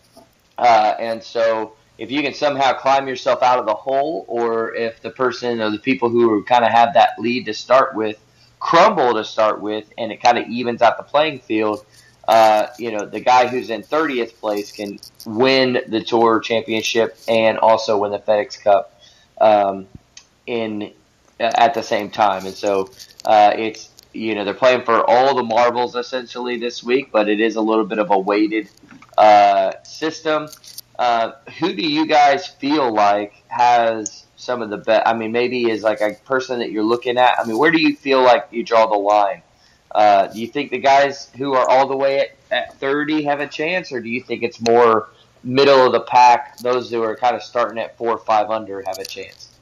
uh, and so if you can somehow climb yourself out of the hole, or if the person or the people who kind of have that lead to start with crumble to start with, and it kind of evens out the playing field, uh, you know, the guy who's in 30th place can win the Tour Championship and also win the FedEx Cup um, in at the same time. And so uh, it's you know they're playing for all the marbles essentially this week, but it is a little bit of a weighted uh, system. Uh, who do you guys feel like has some of the best? I mean, maybe is like a person that you're looking at. I mean, where do you feel like you draw the line? Uh, do you think the guys who are all the way at, at 30 have a chance, or do you think it's more middle of the pack? Those who are kind of starting at four or five under have a chance.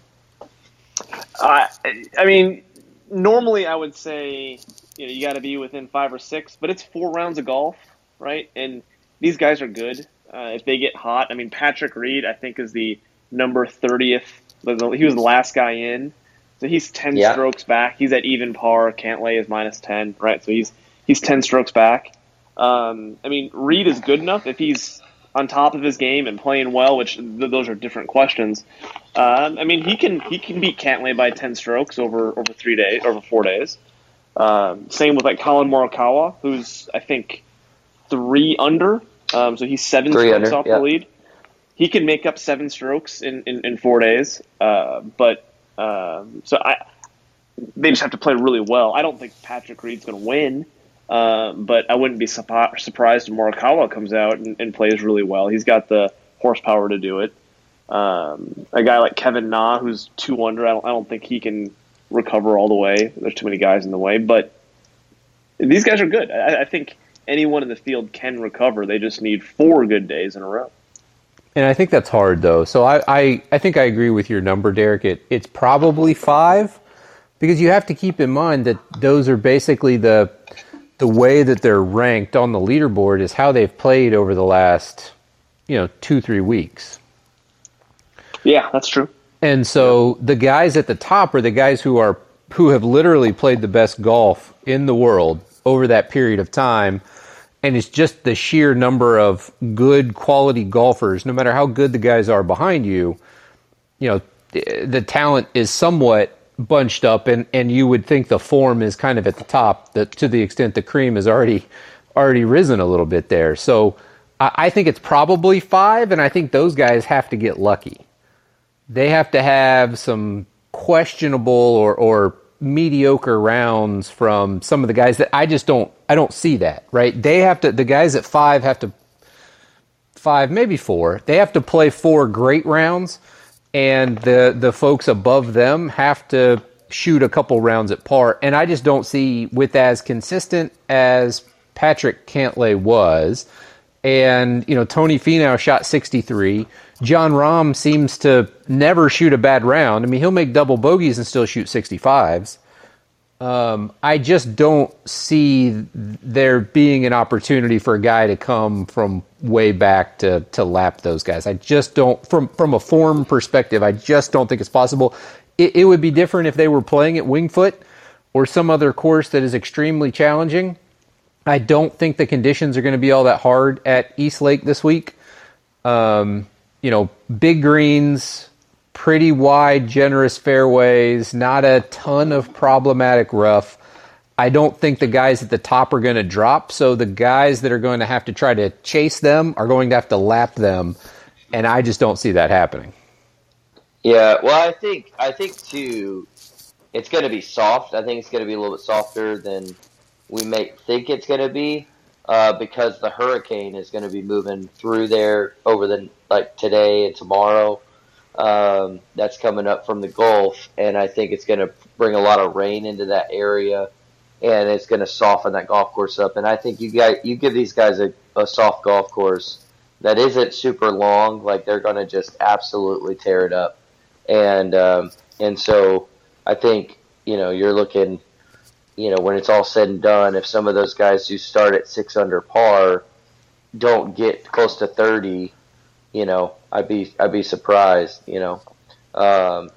Uh, I mean, normally I would say you know you got to be within five or six, but it's four rounds of golf, right? And these guys are good. Uh, if they get hot, I mean, Patrick Reed, I think, is the number 30th. He was the last guy in. So he's 10 yeah. strokes back. He's at even par. Cantlay is minus 10, right? So he's he's 10 strokes back. Um, I mean, Reed is good enough if he's on top of his game and playing well, which th- those are different questions. Um, I mean, he can he can beat Cantlay by ten strokes over over three days, over four days. Um, same with like Collin Morikawa, who's I think three under, um, so he's seven three strokes under, off the lead. He can make up seven strokes in in, in four days, uh, but um, so I they just have to play really well. I don't think Patrick Reed's going to win. Uh, but I wouldn't be surprised if Morikawa comes out and, and, plays really well. He's got the horsepower to do it. Um, a guy like Kevin Na, who's two under, I don't, I don't think he can recover all the way. There's too many guys in the way, but these guys are good. I, I think anyone in the field can recover. They just need four good days in a row. And I think that's hard, though. So I, I, I think I agree with your number, Derek. It, it's probably five because you have to keep in mind that those are basically the the way that they're ranked on the leaderboard is how they've played over the last, you know, two, three weeks. Yeah, that's true. And so the guys at the top are the guys who are who have literally played the best golf in the world over that period of time. And it's just the sheer number of good quality golfers, no matter how good the guys are behind you, you know, the talent is somewhat bunched up, and, and you would think the form is kind of at the top, that to the extent the cream has already already risen a little bit there. So I, I think it's probably five, and I think those guys have to get lucky. They have to have some questionable or, or mediocre rounds from some of the guys that I just don't I don't see that, right? They have to the guys at 5 have to five, maybe four. They have to play four great rounds and the the folks above them have to shoot a couple rounds at par. And I just don't see with as consistent as Patrick Cantlay was, and you know Tony Finau shot 63. Jon Rahm seems to never shoot a bad round. I mean, he'll make double bogeys and still shoot 65s. Um, I just don't see there being an opportunity for a guy to come from way back to to lap those guys. I just don't from from a form perspective. I just don't think it's possible. It, it would be different if they were playing at Wingfoot or some other course that is extremely challenging. I don't think the conditions are going to be all that hard at East Lake this week. Um, you know, big greens, pretty wide, generous fairways, not a ton of problematic rough. I don't think the guys at the top are going to drop. So the guys that are going to have to try to chase them are going to have to lap them, and I just don't see that happening. Yeah, well, I think I think too, it's going to be soft. I think it's going to be a little bit softer than we may think it's going to be, uh, because the hurricane is going to be moving through there over the like today and tomorrow um, that's coming up from the Gulf, and I think it's going to bring a lot of rain into that area, and it's going to soften that golf course up. And I think you got you give these guys a, a soft golf course that isn't super long, like they're going to just absolutely tear it up, and um, and so I think you know you're looking, you know, when it's all said and done, if some of those guys who start at six under par don't get close to thirty you know, I'd be I'd be surprised. You know, um,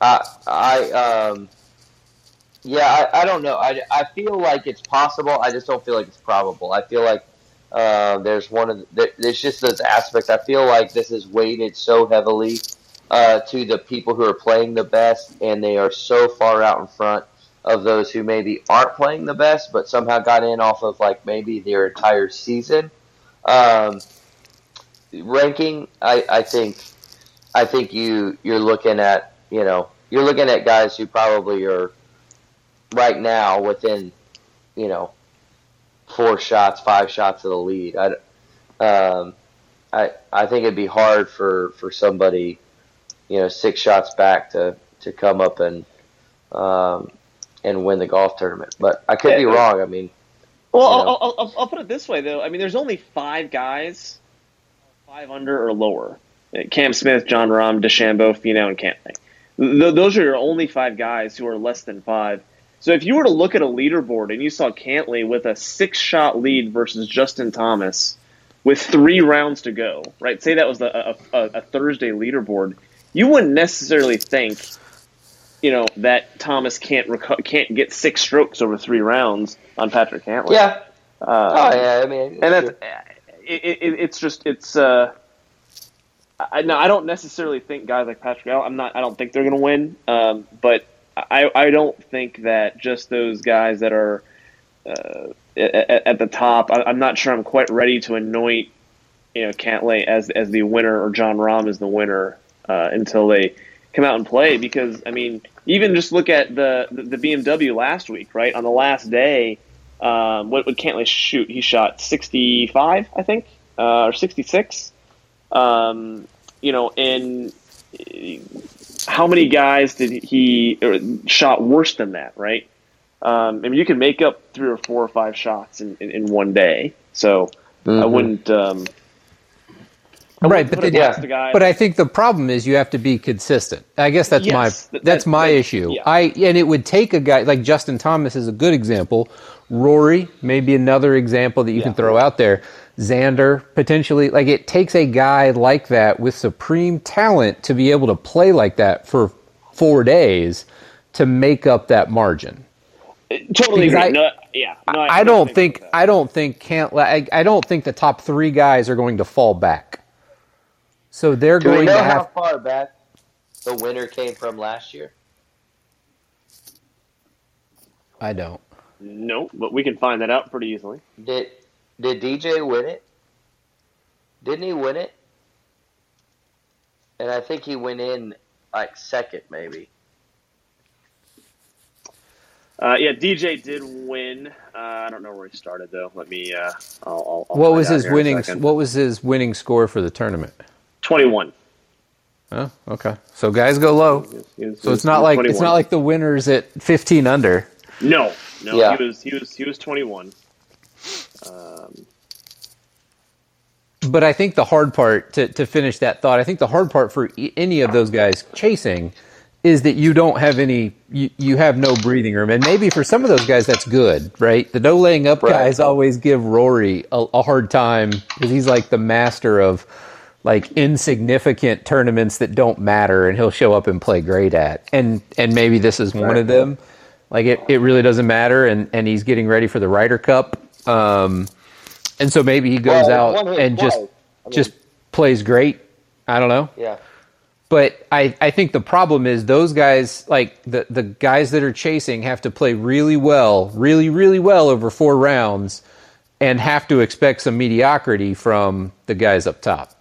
I I um, yeah, I, I don't know. I, I feel like it's possible. I just don't feel like it's probable. I feel like uh, there's one of the, there's just those aspects. I feel like this is weighted so heavily uh, to the people who are playing the best, and they are so far out in front of those who maybe aren't playing the best, but somehow got in off of like maybe their entire season. Um, ranking, I, I think I think you you're looking at you know you're looking at guys who probably are right now within you know four shots, five shots of the lead. I, um, I I think it'd be hard for, for somebody you know six shots back to, to come up and um, and win the golf tournament. But I could be wrong. I mean, well, you know. I'll, I'll, I'll put it this way though. I mean, there's only five guys five under or lower. Cam Smith, Jon Rahm, DeChambeau, Finau, and Cantlay. Th- those are your only five guys who are less than five. So if you were to look at a leaderboard and you saw Cantlay with a six-shot lead versus Justin Thomas with three rounds to go, right? Say that was a, a, a Thursday leaderboard, you wouldn't necessarily think, you know, that Thomas can't reco- can't get six strokes over three rounds on Patrick Cantlay. Yeah. Uh, oh yeah, I mean, and that's it, it, it's just it's. Uh, I no, I don't necessarily think guys like Patrick. I'm not. I don't think they're going to win. Um, but I I don't think that just those guys that are uh, at, the top. I, am not sure I'm quite ready to anoint you know Cantlay as as the winner or Jon Rahm as the winner uh, until they come out and play. Because I mean, even just look at the, the BMW last week, right? On the last day, um, what would Cantlay shoot? He shot 65, I think, uh, or 66. Um, you know, and how many guys did he shot worse than that, right? Um, I mean, you can make up three or four or five shots in, in, in one day. So mm-hmm. I wouldn't. Um, I right, but the, yeah. but I think the problem is you have to be consistent. I guess that's yes, my that's that, my that, issue. Yeah. I and it would take a guy like Justin Thomas is a good example. Rory may be another example that you yeah. can throw out there. Xander potentially like it takes a guy like that with supreme talent to be able to play like that for four days to make up that margin. Totally agree. I, no, yeah, no, I, I, don't think, think I don't think can't I, I don't think the top three guys are going to fall back. So they're Do going we know to have how far back the winner came from last year. I don't. No, but we can find that out pretty easily. Did Did DJ win it? Didn't he win it? And I think he went in like second, maybe. Uh, yeah, DJ did win. Uh, I don't know where he started though. Let me. Uh, I'll, I'll what was his winning? What was his winning score for the tournament? Twenty-one. Oh, okay. So guys go low. He was, so it's not like 21. it's not like the winners at fifteen under. No, no. Yeah. He was he was he was twenty-one. Um, but I think the hard part to to finish that thought. I think the hard part for any of those guys chasing is that you don't have any you, you have no breathing room and maybe for some of those guys that's good right the no laying up right. guys always give rory a, a hard time because he's like the master of like insignificant tournaments that don't matter and he'll show up and play great at and and maybe this is one of them like it, it really doesn't matter and and he's getting ready for the Ryder Cup. Um and so maybe he goes well, out and just I mean, just plays great. I don't know. Yeah. But I, I think the problem is those guys, like the, the guys that are chasing, have to play really well, really, really well over four rounds and have to expect some mediocrity from the guys up top.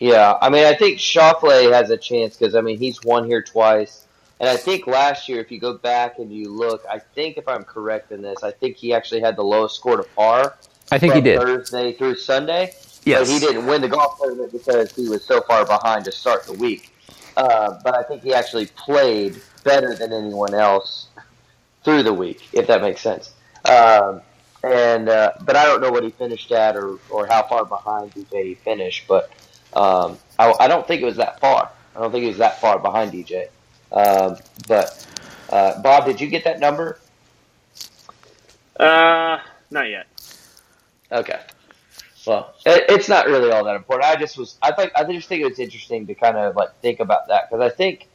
Yeah, I mean, I think Schauffele has a chance because, I mean, he's won here twice. And I think last year, if you go back and you look, I think if I'm correct in this, I think he actually had the lowest score to par. I think he did. Thursday through Sunday. Yes. But he didn't win the golf tournament because he was so far behind to start the week. Uh, but I think he actually played better than anyone else through the week, if that makes sense. Um, and uh, but I don't know what he finished at or, or how far behind DJ he finished. But um, I, I, don't think it was that far. I don't think it was that far behind DJ. Um, but uh, Bob, did you get that number? Uh, not yet. Okay. Well, it, it's not really all that important. I just was, I think, I just think it was interesting to kind of like think about that because I think,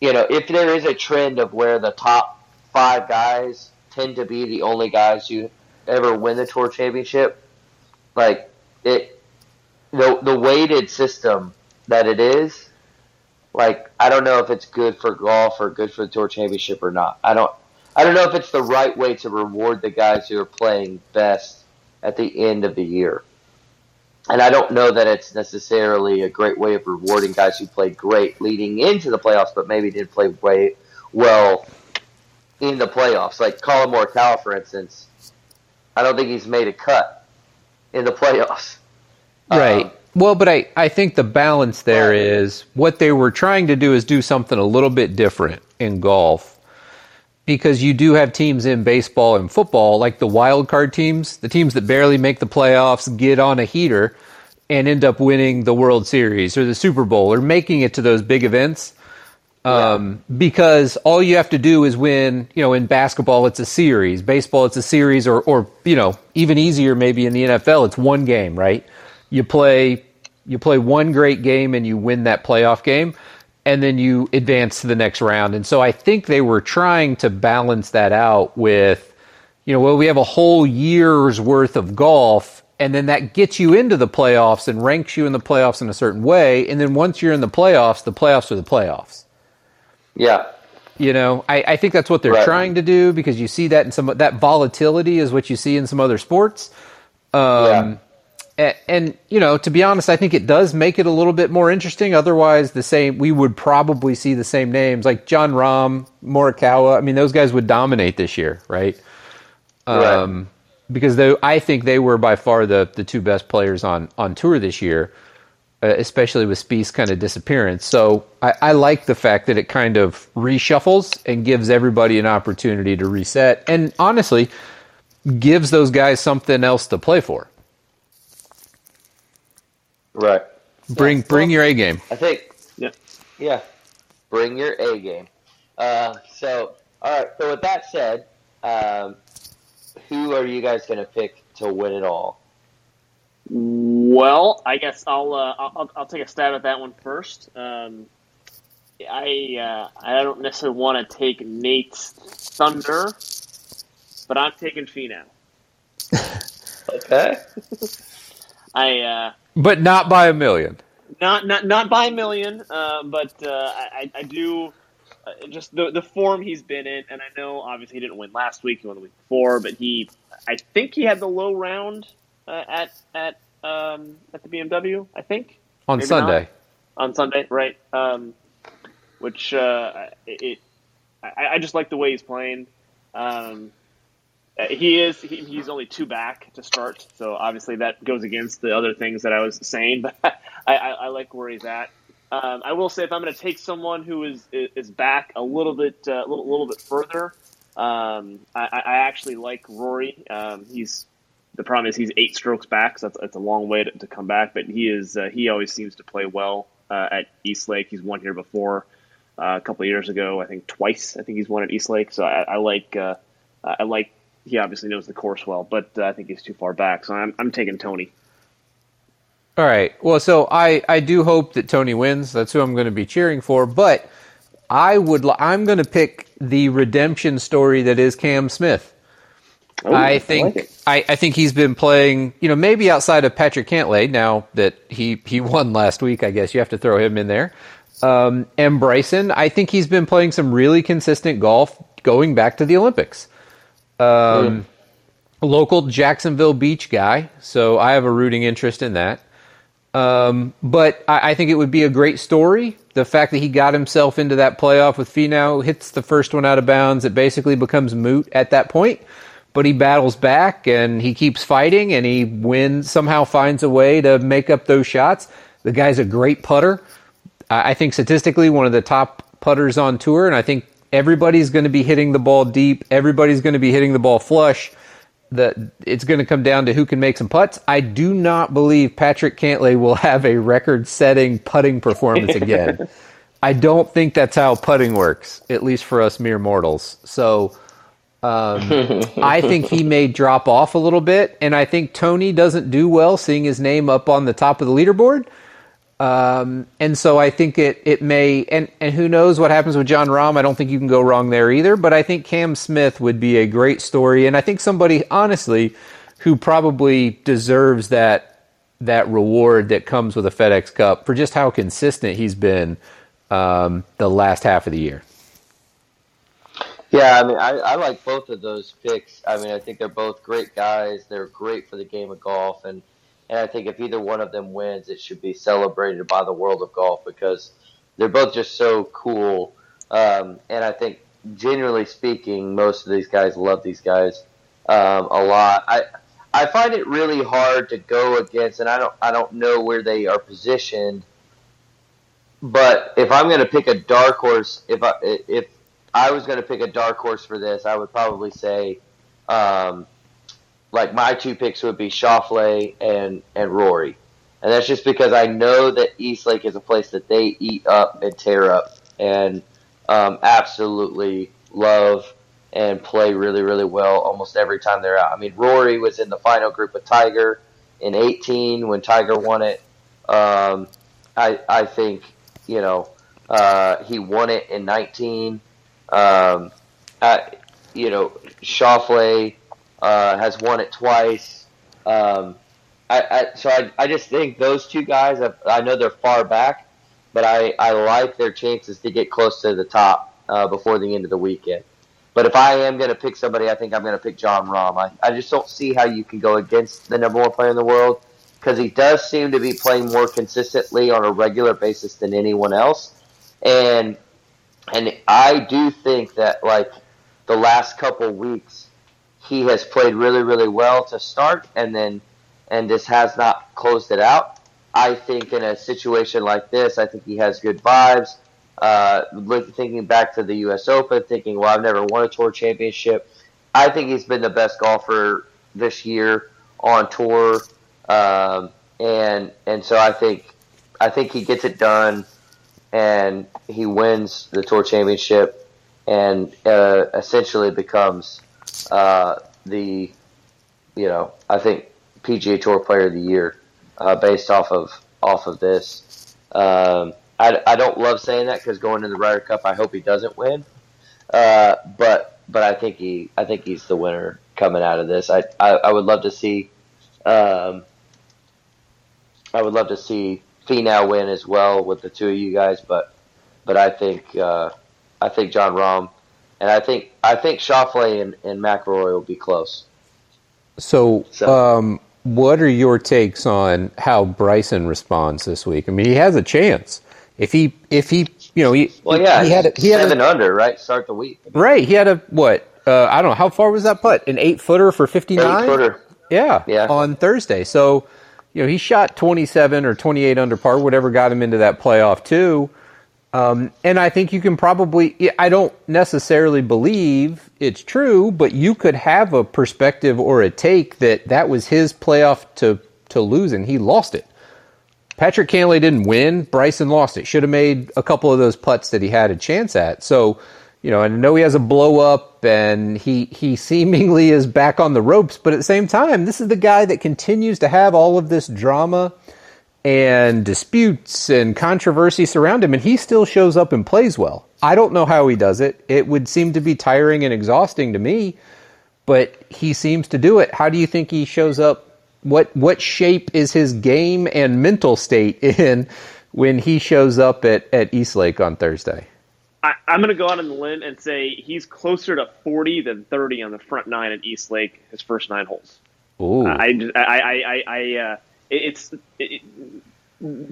you know, if there is a trend of where the top five guys tend to be the only guys who ever win the tour championship, like it, the the weighted system that it is, like I don't know if it's good for golf or good for the tour championship or not. I don't, I don't know if it's the right way to reward the guys who are playing best at the end of the year and I don't know that it's necessarily a great way of rewarding guys who played great leading into the playoffs, but maybe didn't play way well in the playoffs. Like Collin Morikawa, for instance, I don't think he's made a cut in the playoffs. Right. Um, well, but I, I think the balance there is what they were trying to do is do something a little bit different in golf because you do have teams in baseball and football, like the wild card teams, the teams that barely make the playoffs, get on a heater and end up winning the World Series or the Super Bowl or making it to those big events. Um, yeah. because all you have to do is win, you know, in basketball, it's a series, baseball, it's a series, or, or, you know, even easier maybe in the NFL, it's one game, right? You play, you play one great game and you win that playoff game and then you advance to the next round. And so I think they were trying to balance that out with, you know, well, we have a whole year's worth of golf, and then that gets you into the playoffs and ranks you in the playoffs in a certain way. And then once you're in the playoffs, the playoffs are the playoffs. Yeah. You know, I, I think that's what they're right. trying to do because you see that in some that volatility is what you see in some other sports. Um, yeah. And, and, you know, to be honest, I think it does make it a little bit more interesting. Otherwise, the same we would probably see the same names like Jon Rahm, Morikawa. I mean, those guys would dominate this year, right? Um, right. Because they, I think they were by far the the two best players on on tour this year. Uh, especially with Spieth's kind of disappearance. So I, I, like the fact that it kind of reshuffles and gives everybody an opportunity to reset, and honestly, gives those guys something else to play for. Right. Bring yeah. bring well, your A game. I think. Yeah. Yeah. Bring your A game. Uh, so all right. So with that said, um, who are you guys going to pick to win it all? Well, I guess I'll, uh, I'll I'll take a stab at that one first. Um, I uh, I don't necessarily want to take Nate's thunder, but I'm taking Finau. okay. I. Uh, but not by a million. Not not not by a million, uh, but uh, I I do. Uh, just the the form he's been in, and I know obviously he didn't win last week; he won the week before. But he, I think he had the low round uh, at at um, at the BMW. I think on Maybe Sunday. Not. On Sunday, right? Um, which uh, it, I, I, just like the way he's playing. Um, he is he, he's only two back to start, so obviously that goes against the other things that I was saying. But I, I, I like where he's at. Um, I will say if I'm going to take someone who is is back a little bit uh, a little, little bit further, um, I, I, actually like Rory. Um, he's the problem is he's eight strokes back, so that's, that's a long way to, to come back. But he is uh, he always seems to play well uh, at East Lake. He's won here before uh, a couple of years ago, I think twice. I think he's won at East Lake. So I, I like uh, I like he obviously knows the course well, but uh, I think he's too far back. So I'm I'm taking Tony. All right. Well, so I I do hope that Tony wins. That's who I'm going to be cheering for. But I would I'm going to pick the redemption story that is Cam Smith. Ooh, I think I, like I, I, think he's been playing, you know, maybe outside of Patrick Cantlay. Now that he he won last week, I guess you have to throw him in there. Um, and Bryson, I think he's been playing some really consistent golf going back to the Olympics. Um, mm. Local Jacksonville Beach guy, so I have a rooting interest in that. Um, but I, I, think it would be a great story. The fact that he got himself into that playoff with Finau, hits the first one out of bounds, it basically becomes moot at that point but he battles back and he keeps fighting and he wins somehow finds a way to make up those shots. The guy's a great putter. I think statistically one of the top putters on tour, and I think everybody's going to be hitting the ball deep. Everybody's going to be hitting the ball flush. That it's going to come down to who can make some putts. I do not believe Patrick Cantlay will have a record-setting putting performance again. I don't think that's how putting works, at least for us mere mortals. So um, I think he may drop off a little bit, and I think Tony doesn't do well seeing his name up on the top of the leaderboard. Um, and so I think it it may, and and who knows what happens with Jon Rahm? I don't think you can go wrong there either. But I think Cam Smith would be a great story, and I think somebody honestly who probably deserves that that reward that comes with a FedEx Cup for just how consistent he's been um, the last half of the year. Yeah, I mean, I, I like both of those picks. I mean, I think they're both great guys. They're great for the game of golf, and and I think if either one of them wins, it should be celebrated by the world of golf because they're both just so cool. Um, and I think, generally speaking, most of these guys love these guys um, a lot. I I find it really hard to go against, and I don't I don't know where they are positioned. But if I'm going to pick a dark horse, if I if I was going to pick a dark horse for this, I would probably say, um, like my two picks would be Schauffele and and Rory, and that's just because I know that East Lake is a place that they eat up and tear up, and um, absolutely love and play really really well almost every time they're out. I mean, Rory was in the final group with Tiger in 18 when Tiger won it. Um, I I think you know uh, he won it in 19. Um, you know, Schauffele uh, has won it twice. Um, I, I so I, I just think those two guys. I know they're far back, but I, I like their chances to get close to the top uh, before the end of the weekend. But if I am going to pick somebody, I think I'm going to pick Jon Rahm. I, I just don't see how you can go against the number one player in the world because he does seem to be playing more consistently on a regular basis than anyone else. And and I do think that like the last couple weeks, he has played really really well to start, and then and just has not closed it out. I think in a situation like this, I think he has good vibes. Uh, thinking back to the U.S. Open, thinking, well, I've never won a tour championship. I think he's been the best golfer this year on tour, um, and and so I think I think he gets it done, and he wins the tour championship, and uh, essentially becomes uh, the, you know, I think PGA Tour Player of the Year uh, based off of off of this. Um, I, I don't love saying that because going to the Ryder Cup, I hope he doesn't win. Uh, but but I think he I think he's the winner coming out of this. I I, I would love to see. Um, I would love to see Finau win as well with the two of you guys, but but I think uh, I think Jon Rahm, and I think I think Schauffele and, and McIlroy will be close. So, so. Um, what are your takes on how Bryson responds this week? I mean, he has a chance if he if he you know he well yeah he had a, he had seven a, under right start the week right he had a what uh, I don't know how far was that putt an eight footer for fifty nine footer yeah yeah on Thursday so you know he shot twenty seven or twenty eight under par whatever got him into that playoff too. Um, and I think you can probably, I don't necessarily believe it's true, but you could have a perspective or a take that that was his playoff to, to lose and he lost it. Patrick Cantlay didn't win. Bryson lost it. Should have made a couple of those putts that he had a chance at. So, you know, I know he has a blow up and he, he seemingly is back on the ropes, but at the same time, this is the guy that continues to have all of this drama and disputes and controversy surround him, and he still shows up and plays well. I don't know how he does it. It would seem to be tiring and exhausting to me, but he seems to do it. How do you think he shows up? What what shape is his game and mental state in when he shows up at, at East Lake on Thursday? I, am going to go out on the limb and say he's closer to 40 than 30 on the front nine at East Lake, his first nine holes. Ooh. Uh, I, I, I, I, uh, it's it,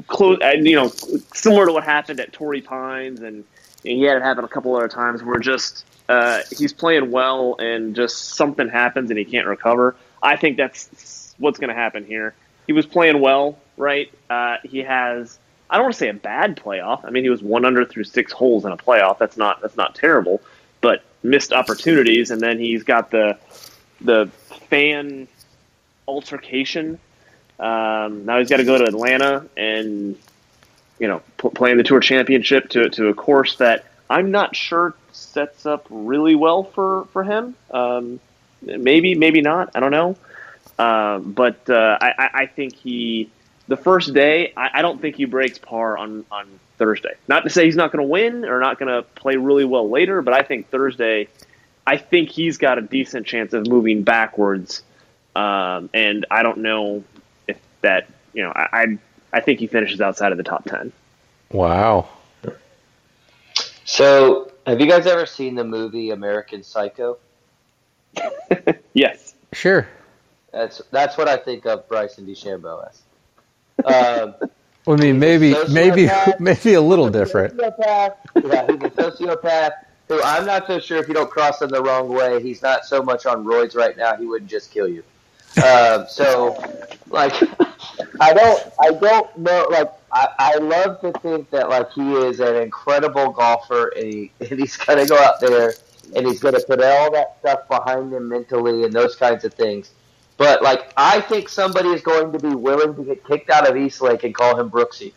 close, you know, similar to what happened at Torrey Pines, and, and he had it happen a couple other times where just uh, he's playing well and just something happens and he can't recover. I think that's what's going to happen here. He was playing well, right? Uh, he has. I don't want to say a bad playoff. I mean, he was one under through six holes in a playoff. That's not that's not terrible, but missed opportunities, and then he's got the the fan altercation um, now he's got to go to Atlanta and you know p- play in the Tour Championship to to a course that I'm not sure sets up really well for for him. Um, maybe, maybe not. I don't know. Uh, but uh, I, I think he the first day. I, I don't think he breaks par on on Thursday. Not to say he's not going to win or not going to play really well later, but I think Thursday. I think he's got a decent chance of moving backwards. Um, and I don't know that you know I I think he finishes outside of the top ten. Wow. So, have you guys ever seen the movie American Psycho? yes. Sure. That's that's what I think of Bryson DeChambeau as. Um, I mean, maybe maybe maybe a little different. Sociopath. Yeah, he's a sociopath who I'm not so sure if you don't cross him the wrong way. He's not so much on roids right now. He wouldn't just kill you. Uh, so, like, I don't, I don't know. Like, I, I love to think that like he is an incredible golfer, and, he, and he's gonna go out there and he's gonna put all that stuff behind him mentally and those kinds of things. But like, I think somebody is going to be willing to get kicked out of East Lake and call him Brooksy.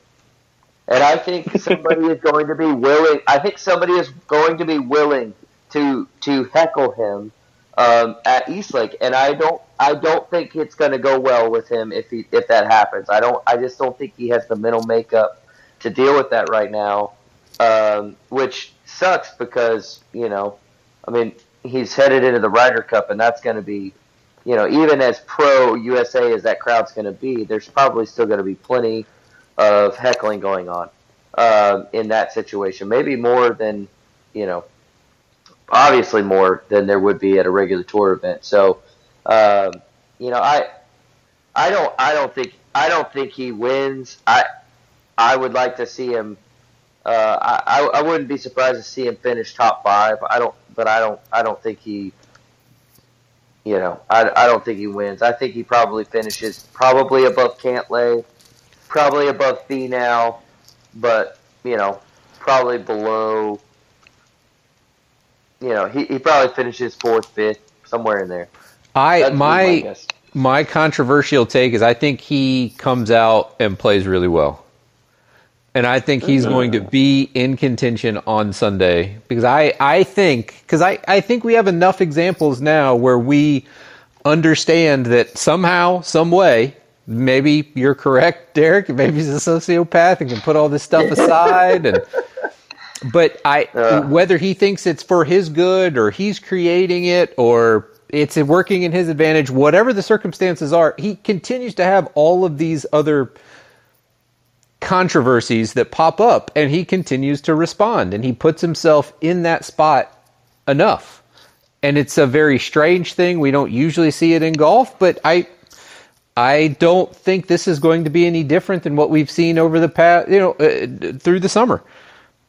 And I think somebody is going to be willing. I think somebody is going to be willing to to heckle him um, at Eastlake, and I don't I don't think it's going to go well with him if he if that happens. I don't I just don't think he has the mental makeup to deal with that right now, um, which sucks because you know, I mean he's headed into the Ryder Cup, and that's going to be you know, even as pro USA as that crowd's going to be, there's probably still going to be plenty of heckling going on uh, in that situation. Maybe more than, you know, obviously more than there would be at a regular tour event. So, um, you know, I, I don't, I don't think, I don't think he wins. I, I would like to see him. Uh, I, I wouldn't be surprised to see him finish top five. I don't, but I don't, I don't think he you know, I, I don't think he wins. I think he probably finishes probably above Cantlay, probably above Finau, but you know, probably below. You know, he, he probably finishes fourth, fifth, somewhere in there. I That's my my controversial take is I think he comes out and plays really well. And I think he's going to be in contention on Sunday because I, I think because I, I think we have enough examples now where we understand that somehow, some way, maybe you're correct, Derek. Maybe he's a sociopath and can put all this stuff aside. And but I, uh, whether he thinks it's for his good or he's creating it or it's working in his advantage, whatever the circumstances are, he continues to have all of these other controversies that pop up and he continues to respond and he puts himself in that spot enough. And it's a very strange thing. We don't usually see it in golf, but I I don't think this is going to be any different than what we've seen over the past, you know, uh, through the summer.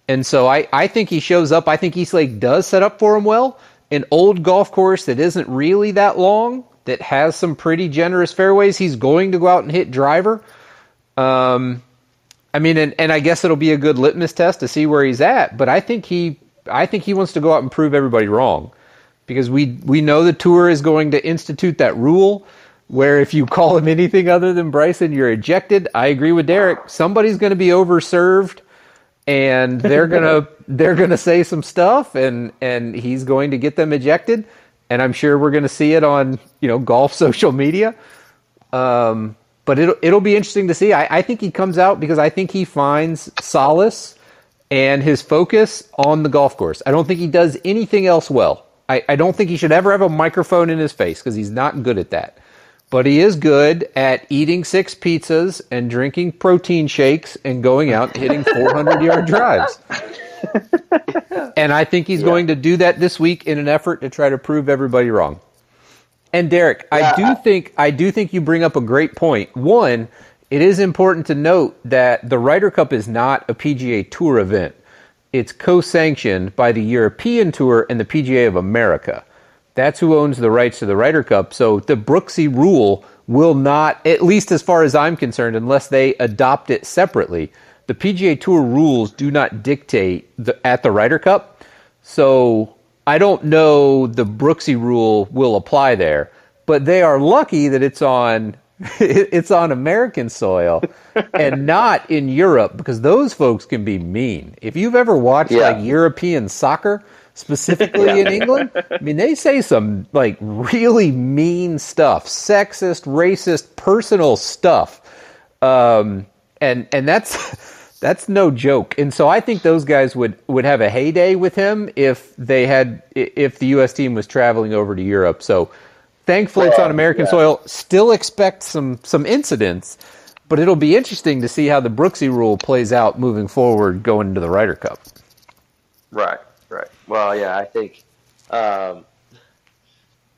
And so I, I think he shows up. I think East Lake does set up for him well. An old golf course that isn't really that long, that has some pretty generous fairways. He's going to go out and hit driver. Um, I mean, and, and I guess it'll be a good litmus test to see where he's at. But I think he, I think he wants to go out and prove everybody wrong, because we we know the tour is going to institute that rule where if you call him anything other than Bryson, you're ejected. I agree with Derek. Somebody's going to be overserved, and they're gonna they're gonna say some stuff, and and he's going to get them ejected. And I'm sure we're going to see it on you know golf social media. Um, but it'll it'll be interesting to see. I, I think he comes out because I think he finds solace and his focus on the golf course. I don't think he does anything else well. I, I don't think he should ever have a microphone in his face because he's not good at that. But he is good at eating six pizzas and drinking protein shakes and going out and hitting 400 yard drives. and I think he's yeah. going to do that this week in an effort to try to prove everybody wrong. And Derek, yeah, I do I, think I do think you bring up a great point. One, it is important to note that the Ryder Cup is not a PGA Tour event. It's co-sanctioned by the European Tour and the PGA of America. That's who owns the rights to the Ryder Cup. So the Brooksy rule will not, at least as far as I'm concerned, unless they adopt it separately. The PGA Tour rules do not dictate the, at the Ryder Cup. So I don't know the Brooksy rule will apply there, but they are lucky that it's on it's on American soil and not in Europe because those folks can be mean. If you've ever watched yeah. like European soccer, specifically yeah. in England, I mean they say some like really mean stuff, sexist, racist, personal stuff. Um, and and that's that's no joke. And so I think those guys would, would have a heyday with him if they had if the U.S. team was traveling over to Europe. So thankfully it's on American yeah. soil. Still expect some some incidents, but it'll be interesting to see how the Brooksy rule plays out moving forward going into the Ryder Cup. Right, right. Well, yeah, I think. Um,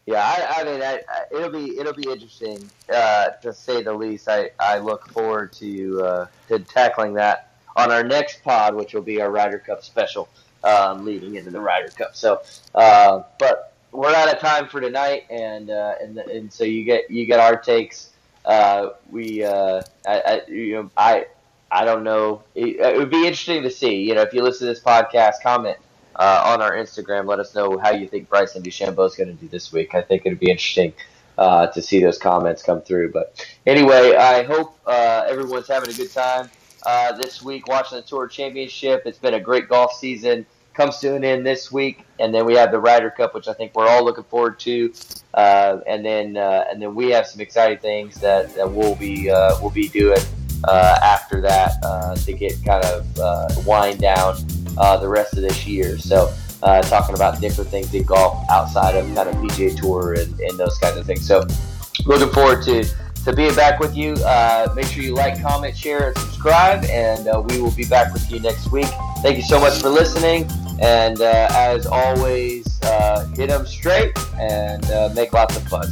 yeah, I, I mean, I, I, it'll be it'll be interesting uh, to say the least. I, I look forward to uh, to tackling that on our next pod, which will be our Ryder Cup special um, leading into the Ryder Cup. So, uh, but we're out of time for tonight, and uh, and and so you get you get our takes. Uh, we uh, I, I, you know I I don't know. It, it, would be interesting to see. You know, if you listen to this podcast, comment uh, on our Instagram. Let us know how you think Bryson DeChambeau is going to do this week. I think it'd be interesting. Uh, to see those comments come through, but anyway, I hope uh, everyone's having a good time uh, this week watching the Tour Championship. It's been a great golf season. Comes to an end this week, and then we have the Ryder Cup, which I think we're all looking forward to. Uh, and then uh, and then we have some exciting things that, that we'll be we'll be doing after that to get kind of wind down the rest of this year. So uh, talking about different things in golf outside of kind of PGA Tour and, and those kinds of things. So, looking forward to to being back with you. Uh, make sure you like, comment, share, and subscribe, and uh, we will be back with you next week. Thank you so much for listening, and uh, as always, uh, hit them straight and uh, make lots of fun.